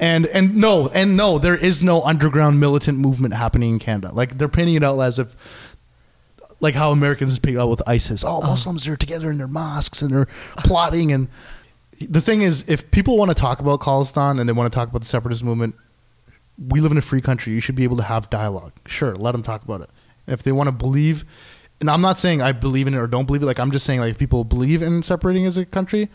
And and no, and no, there is no underground militant movement happening in Canada. Like they're painting it out as if, like how Americans it out with ISIS. Oh, uh-huh. Muslims are together in their mosques and they're plotting. And the thing is, if people want to talk about Khalistan and they want to talk about the separatist movement, we live in a free country. You should be able to have dialogue. Sure, let them talk about it. If they want to believe, and I'm not saying I believe in it or don't believe it. Like I'm just saying, like if people believe in separating as a country,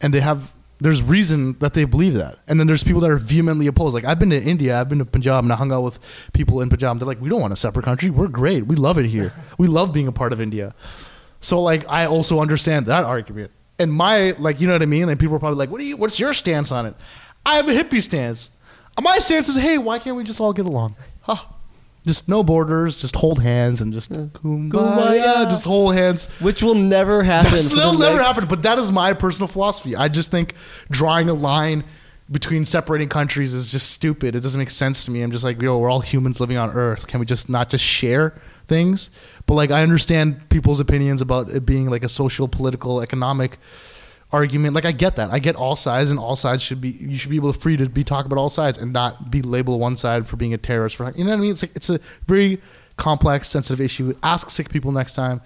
and they have, there's reason that they believe that. And then there's people that are vehemently opposed. Like I've been to India, I've been to Punjab, and I hung out with people in Punjab. They're like, we don't want a separate country. We're great. We love it here. we love being a part of India. So like I also understand that argument. And my like you know what I mean? Like people are probably like, What do you what's your stance on it? I have a hippie stance. My stance is, hey, why can't we just all get along? Huh. Just no borders, just hold hands and just kumbaya, Kumbaya. just hold hands. which will never happen. That's, for the that'll never next- happen, but that is my personal philosophy. I just think drawing a line between separating countries is just stupid. It doesn't make sense to me. I'm just like, yo, we're all humans living on Earth. Can we just not just share things? But like, I understand people's opinions about it being like a social, political, economic argument. Like, I get that. I get all sides, and all sides should be. You should be able to free to be talk about all sides and not be labeled one side for being a terrorist. For you know what I mean? It's like it's a very complex, sensitive issue. Ask Sikh people next time.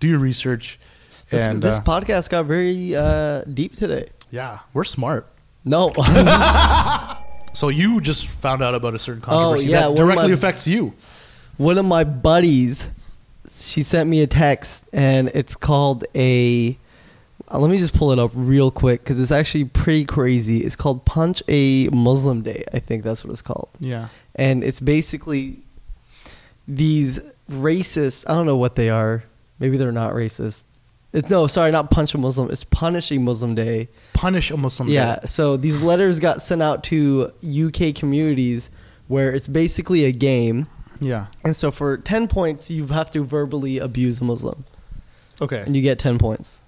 Do your research. This, and this uh, podcast got very uh, deep today. yeah, we're smart. No, So you just found out about a certain Oh, controversy yeah, that directly my- affects you. one of my buddies, she sent me a text, and it's called a. uh, let me just pull it up real quick because it's actually pretty crazy. It's called Punch a Muslim Day. I think that's what it's called. Yeah. and it's basically these racist i don't know what they are maybe they're not racist It's, no, sorry, not punch a Muslim. It's punish a Muslim day. Punish a Muslim. Yeah. day. So these letters got sent out to UK communities where it's basically a game. Yeah. And so for 10 points, you have to verbally abuse a Muslim. Okay. And you get 10 points.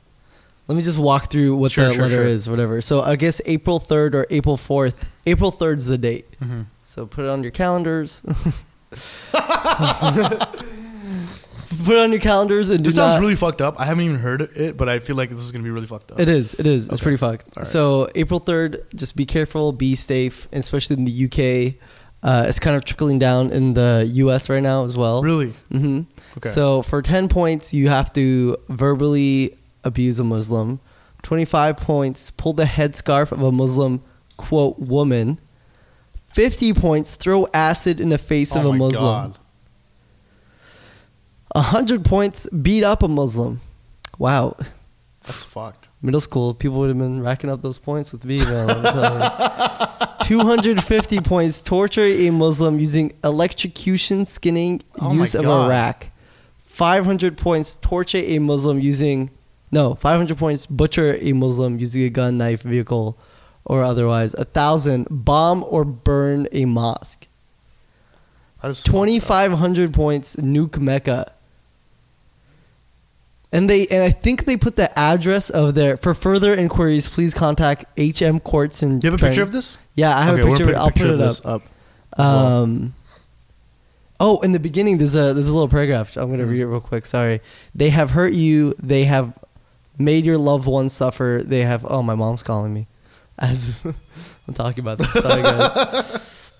Let me just walk through what Sure, the sure, letter sure. is, whatever. So I guess April 3rd or April 4th. April 3rd is the date. hmm So put it on your calendars. put it on your calendars and do that. This sounds not- really fucked up. I haven't even heard it, but I feel like this is gonna be really fucked up. It is. It is. It's pretty fucked. All right. So April third, just be careful, be safe, and especially in the UK. Uh, it's kind of trickling down in the US right now as well. Really? hmm Okay. So for ten points, you have to verbally abuse a Muslim. Twenty-five points, pull the headscarf of a Muslim quote woman. Fifty points, throw acid in the face oh of a my Muslim. God. A hundred points, beat up a Muslim. Wow. That's fucked. middle school, people would have been racking up those points with me, man. I'm telling you. 250 points, torture a Muslim using electrocution, skinning, Oh use of a rack. 500 points, torture a Muslim using, no, 500 points, butcher a Muslim using a gun, knife, vehicle, or otherwise. A thousand, bomb or burn a mosque. That is fucked up. 2,500 points, nuke Mecca. And they and I think they put the address of their for further inquiries. Please contact HM Courts and. You have a picture of this? Yeah, I have Okay, a picture. I'll put put it up. up. well. Um, oh, in the beginning, there's a there's a little paragraph. I'm gonna Mhm. read it real quick. Sorry. They have hurt you. They have made your loved ones suffer. They have. Oh, my mom's calling me. As I'm talking about this. Sorry, guys.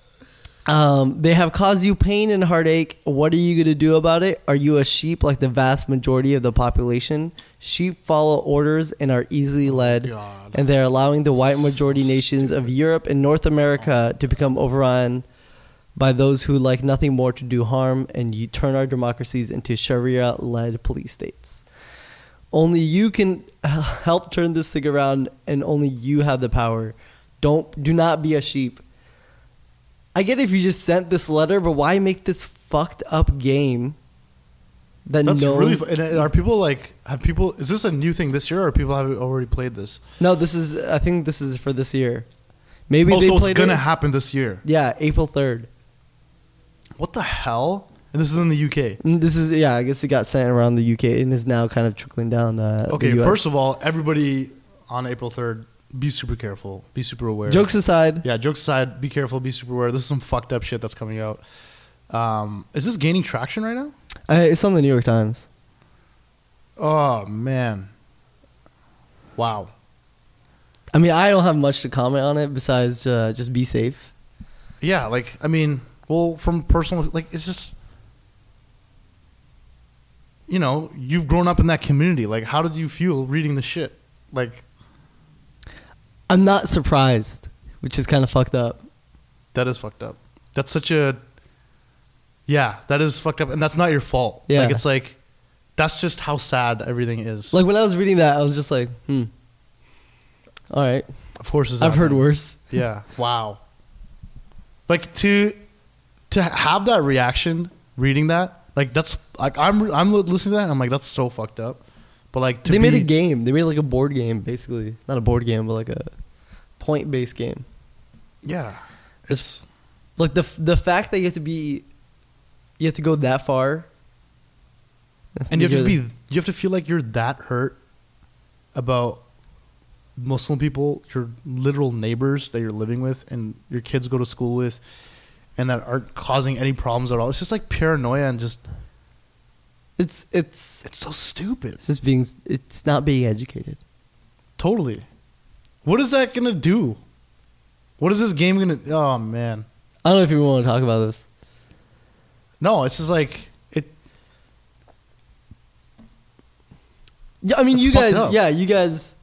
Um, they have caused you pain and heartache. What are you going to do about it? Are you a sheep like the vast majority of the population? Sheep follow orders and are easily led, God. and they're allowing the white So majority nations of. Europe and North America to become overrun by those who like nothing more to do harm, and you turn our democracies into Sharia-led police states. Only you can help turn this thing around, and only you have the power. Don't do not be a sheep. I get if you just sent this letter, but why make this fucked up game that That's knows? really. And uh, are people like? Have people? Is this a new thing this year, or people have already played this? no, this is. I think this is for this year. Maybe oh, they so it's gonna it. happen this year. yeah, April third. What the hell? And this is in the UK. This is yeah. I guess it got sent around the UK and is now kind of trickling down. Uh, Okay, the US. first of all, everybody on April third, be super careful, be super aware. jokes aside, Yeah, jokes aside, be careful, be super aware. This is some fucked up shit that's coming out. Um, is this gaining traction right now? uh, it's on the New York Times. Oh man, wow. I mean, I don't have much to comment on it besides uh, just be safe. Yeah, like I mean, well, from personal, like it's just, you know, you've grown up in that community. Like, how did you feel reading the shit? Like, I'm not surprised, which is kind of fucked up. that is fucked up. That's such a, yeah, that is fucked up, and that's not your fault. Yeah. like it's like, that's just how sad everything is. Like when I was reading that, I was just like, hmm. All right, of course, I've heard worse. Yeah. Wow. Like to to have that reaction reading that, like that's like I'm I'm listening to that and I'm like that's so fucked up. But like to they made be- a game. They made like a board game, basically. Not a board game, but like a point-based game. Yeah. It's Like the the fact that you have to be, you have to go that far. and you have to be you have to feel like you're that hurt about Muslim people, your literal neighbors that you're living with and your kids go to school with and that aren't causing any problems at all. It's just like paranoia and just It's it's it's so stupid. it's just being. It's not being educated. Totally. What is that gonna do? What is this game gonna? Oh man, I don't know if you want to talk about this. no. It's just like it. Yeah, I mean, It's you guys. up. Yeah, you guys.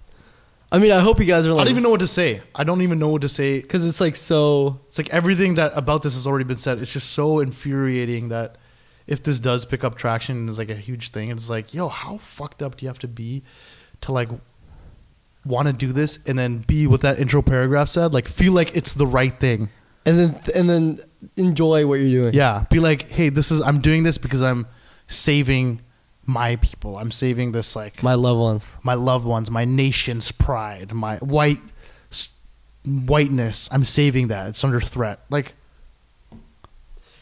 I mean, I hope you guys are like. I don't even know what to say. I don't even know what to say. because it's like so. It's like everything that about this has already been said. It's just so infuriating that if this does pick up traction and is like a huge thing, it's like, yo, how fucked up do you have to be to like want to do this and then be what that intro paragraph said, like feel like it's the right thing. and then and then enjoy what you're doing. Yeah, be like, hey, this is I'm doing this because I'm saving my people. I'm saving this like My loved ones. my loved ones, my nation's pride, my white whiteness. I'm saving that. It's under threat. Like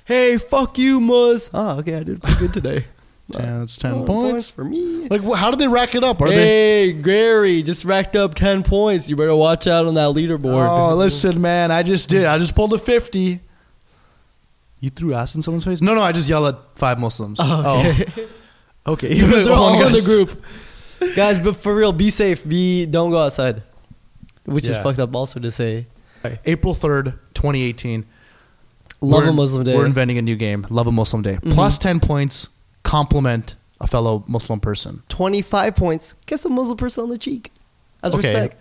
Hey, fuck you, Muzz. Oh, okay, I did pretty good today. yeah, that's ten Oh, points. for me. Like how did they rack it up? Are they? hey, Gary, just racked up 10 points. You better watch out on that leaderboard. Oh, listen, man. I just did. I just pulled a fifty. You threw ass in someone's face? No, no. I just yelled at five Muslims. Okay. Oh, okay. They're all One in the group. Guys, but for real, be safe. Be Don't go outside. Which is Yeah. fucked up also to say. April third, twenty eighteen. Love We're- a Muslim day. We're inventing a new game. Love a Muslim day. Mhm. Plus ten points. Compliment a fellow Muslim person. 25 points. Kiss a Muslim person on the cheek. As Okay. respect.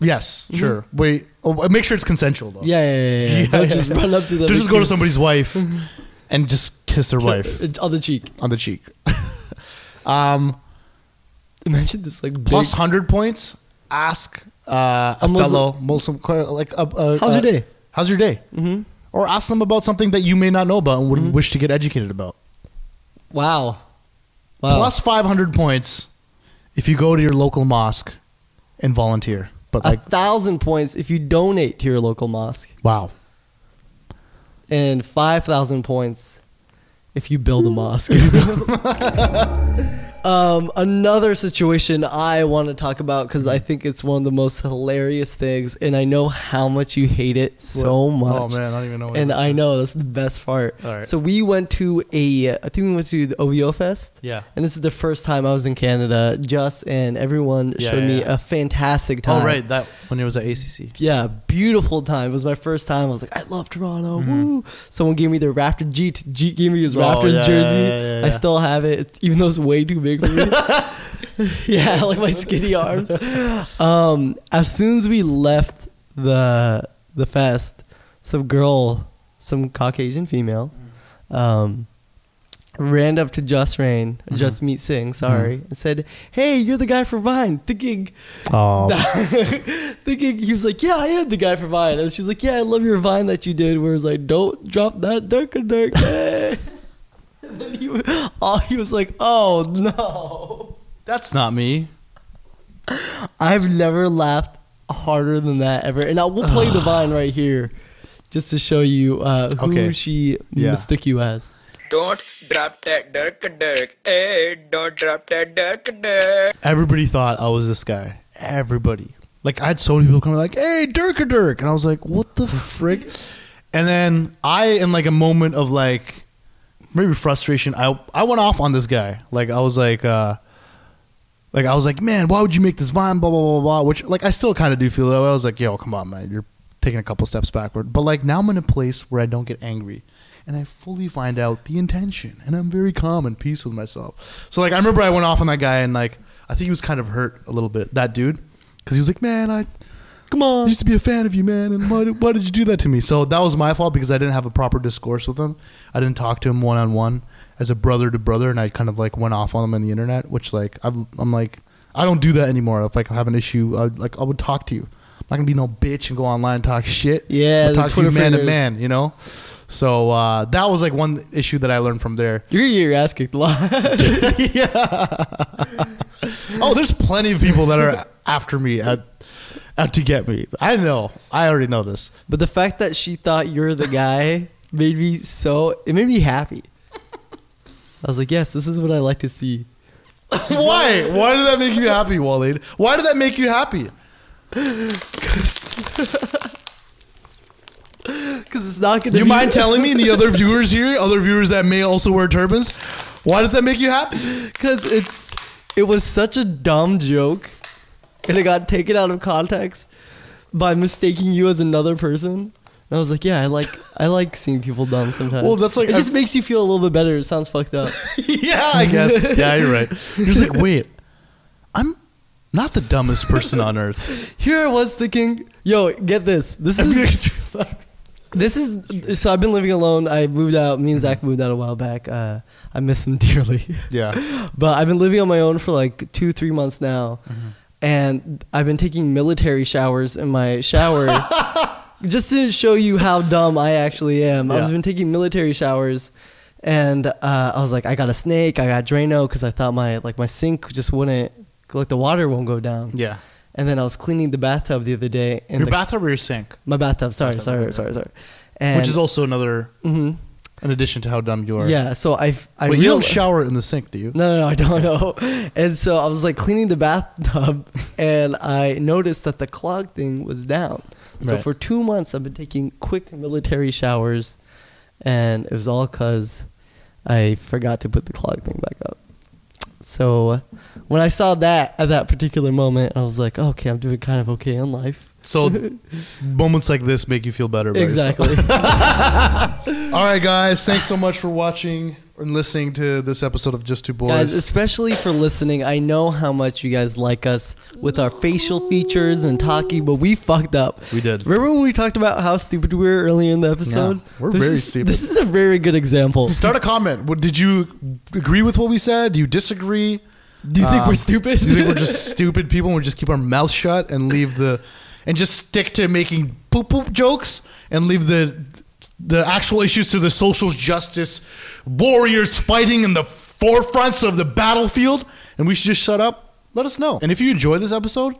Yes, sure. Wait. Oh, make sure it's consensual though. Yeah, yeah, yeah. yeah. Yeah, Don't yeah, just run up to them. Just go to somebody's wife and just kiss their wife on the cheek. on the cheek. Um, Imagine this like plus hundred points. Ask uh, a, Muslim- fellow Muslim like a, a, How's your day? How's your day? Mm-hmm. Or ask them about something that you may not know about and would wish to get educated about. Wow. Wow. Plus five hundred points if you go to your local mosque and volunteer. But like a thousand points if you donate to your local mosque, wow. and five thousand points if you build a mosque. um, another situation I want to talk about because I think it's one of the most hilarious things, and I know how much you hate it so much. Oh man, I don't even know. And. I know that's the best part. All right. So we went to a, I think we went to the OVO Fest. Yeah. And this is the first time I was in Canada. Just and everyone Yeah, showed yeah, me yeah. a fantastic time. Oh right, that when it was at ACC. Yeah, beautiful time. It was my first time. I was like, I love Toronto. Mm-hmm. Woo! Someone gave me their Raptor Jeet. Jeet gave me his Oh, Raptors yeah, jersey. I still have it, it's, even though it's way too big yeah, like my skinny arms. Um, as soon as we left the the fest, some girl, some Caucasian female, um, ran up to Jus Reign, Mm-hmm. Jasmeet Singh, sorry, and said, "Hey, you're the guy for Vine." Thinking, Oh, thinking he was like, "Yeah, I am the guy for Vine," and she's like, "Yeah, I love your Vine that you did." Where it's like, "Don't drop that darker dark." eh." and then he, wa- all he was like, "Oh no." that's not me. I've never laughed harder than that ever. And I will play the vine right here just to show you uh, who Okay. she Yeah. mistook you as. Don't drop that dirk dirk. Hey, don't drop that dirk dirk. Everybody thought I was this guy. Everybody. Like I had so many people coming like, "Hey, Dirk a Dirk," and I was like, "What the frick?" And then I, in like a moment of like maybe frustration, I I went off on this guy. Like I was like, uh like I was like, "Man, why would you make this vine?" Blah blah blah blah. Which like I still kind of do feel that way. I was like, "Yo, come on, man, you're taking a couple steps backward." But like now I'm in a place where I don't get angry. And I fully find out the intention, and I'm very calm and peace with myself. So like I remember I went off on that guy, and like I think he was kind of hurt a little bit. That dude, because he was like, "Man, I Come on. I used to be a fan of you, man, and why did, why did you do that to me?" So that was my fault because I didn't have a proper discourse with him. I didn't talk to him one on one as a brother to brother, and I kind of like went off on him on the internet, which like I've, I'm like I don't do that anymore. If like I have an issue, I like I would talk to you. I'm not gonna be no bitch and go online and talk shit. Yeah, I'll talk to Twitter you man to man, you know. So uh, that was like one issue that I learned from there. You're gonna get your ass kicked a lot. Oh, there's plenty of people that are after me out, out uh, to get me. I know. I already know this. but the fact that she thought you're the guy made me so. It made me happy. I was like, yes, this is what I like to see. Why? Why did that make you happy, Waleed? Why did that make you happy? Because it's not gonna. Do you mind telling me the other viewers here, other viewers that may also wear turbans, why does that make you happy? Because it's it was such a dumb joke, and it got taken out of context by mistaking you as another person. And I was like, yeah, I like I like seeing people dumb sometimes. Well, that's like- it just makes you feel a little bit better. It sounds fucked up. yeah, I guess. Yeah, you're right. You're just like, wait, I'm not the dumbest person on earth. Here I was thinking, yo, get this. This is this is so I've been living alone. I moved out. Me and Zach moved out a while back. Uh, I miss him dearly. yeah. But I've been living on my own for like two, three months now, and I've been taking military showers in my shower, just to show you how dumb I actually am. Yeah. I've been taking military showers, and uh, I was like, I got a snake, I got Drano because I thought my like my sink just wouldn't like the water won't go down. Yeah. And then I was cleaning the bathtub the other day, and Your the, bathtub or your sink? my bathtub. Sorry, Bathtub, sorry, okay. sorry, sorry. And, Which is also another, Mhm. In addition to how dumb you are. yeah. So I've, I you don't shower in the sink, do you? No, no, no, I don't know. And so I was like cleaning the bathtub, and I noticed that the clog thing was down. So Right. for two months, I've been taking quick military showers, and it was all because I forgot to put the clog thing back up. So when I saw that at that particular moment, I was like, okay, I'm doing kind of okay in life. So moments like this make you feel better. About. Exactly. All right, guys. Thanks so much for watching and listening to this episode of Just Two Boys. guys, especially for listening, I know how much you guys like us with our facial features and talking, but we fucked up. we did. Remember when we talked about how stupid we were earlier in the episode? Yeah, we're This very is- stupid. This is a very good example. Start a comment. Did you agree with what we said? Do you disagree? Do you think Um, we're stupid? Do you think we're just stupid people and we just keep our mouths shut and leave the and just stick to making poop poop jokes and leave the the actual issues to the social justice warriors fighting in the forefronts of the battlefield and we should just shut up? Let us know. And if you enjoy this episode,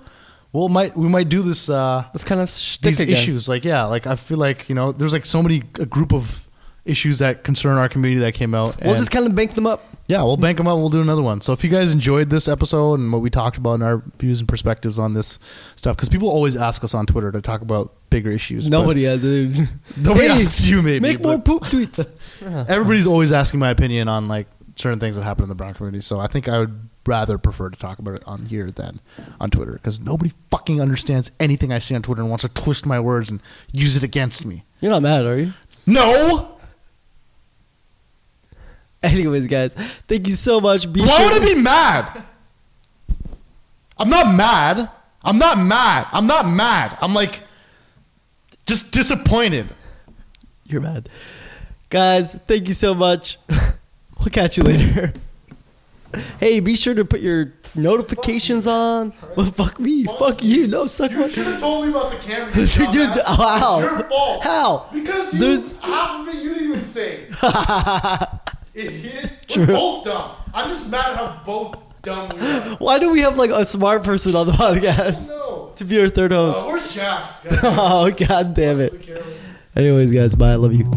we'll might we might do this uh Let's kind of these again. issues like yeah, like I feel like, you know, there's like so many a group of issues that concern our community that came out. We'll and- just kind of bank them up. yeah, we'll bank them up. We'll do another one. So if you guys enjoyed this episode and what we talked about and our views and perspectives on this stuff, because people always ask us on Twitter to talk about bigger issues. Nobody, dude. Nobody asks you, maybe, Make more poop tweets. Everybody's always asking my opinion on like certain things that happen in the brown community. So I think I would rather prefer to talk about it on here than on Twitter because nobody fucking understands anything I say on Twitter and wants to twist my words and use it against me. You're not mad, are you? No. Anyways, guys, thank you so much. Be Why sure would I be mad? I'm not mad. I'm not mad. I'm not mad. I'm like just disappointed. You're mad. Guys, thank you so much. we'll catch you later. hey, be sure to put your notifications on. Well, fuck me. Fuck you. No, suck my. have told me about the camera. Dude, oh, how? It's your fault. How? Because you- There's- half of it you didn't even say. True. both dumb. I'm just mad at how both dumb we are. Why do we have like a smart person on the podcast No. to be our third uh, host? where's Chaps? Oh, god damn it. Anyways, guys, bye. I love you.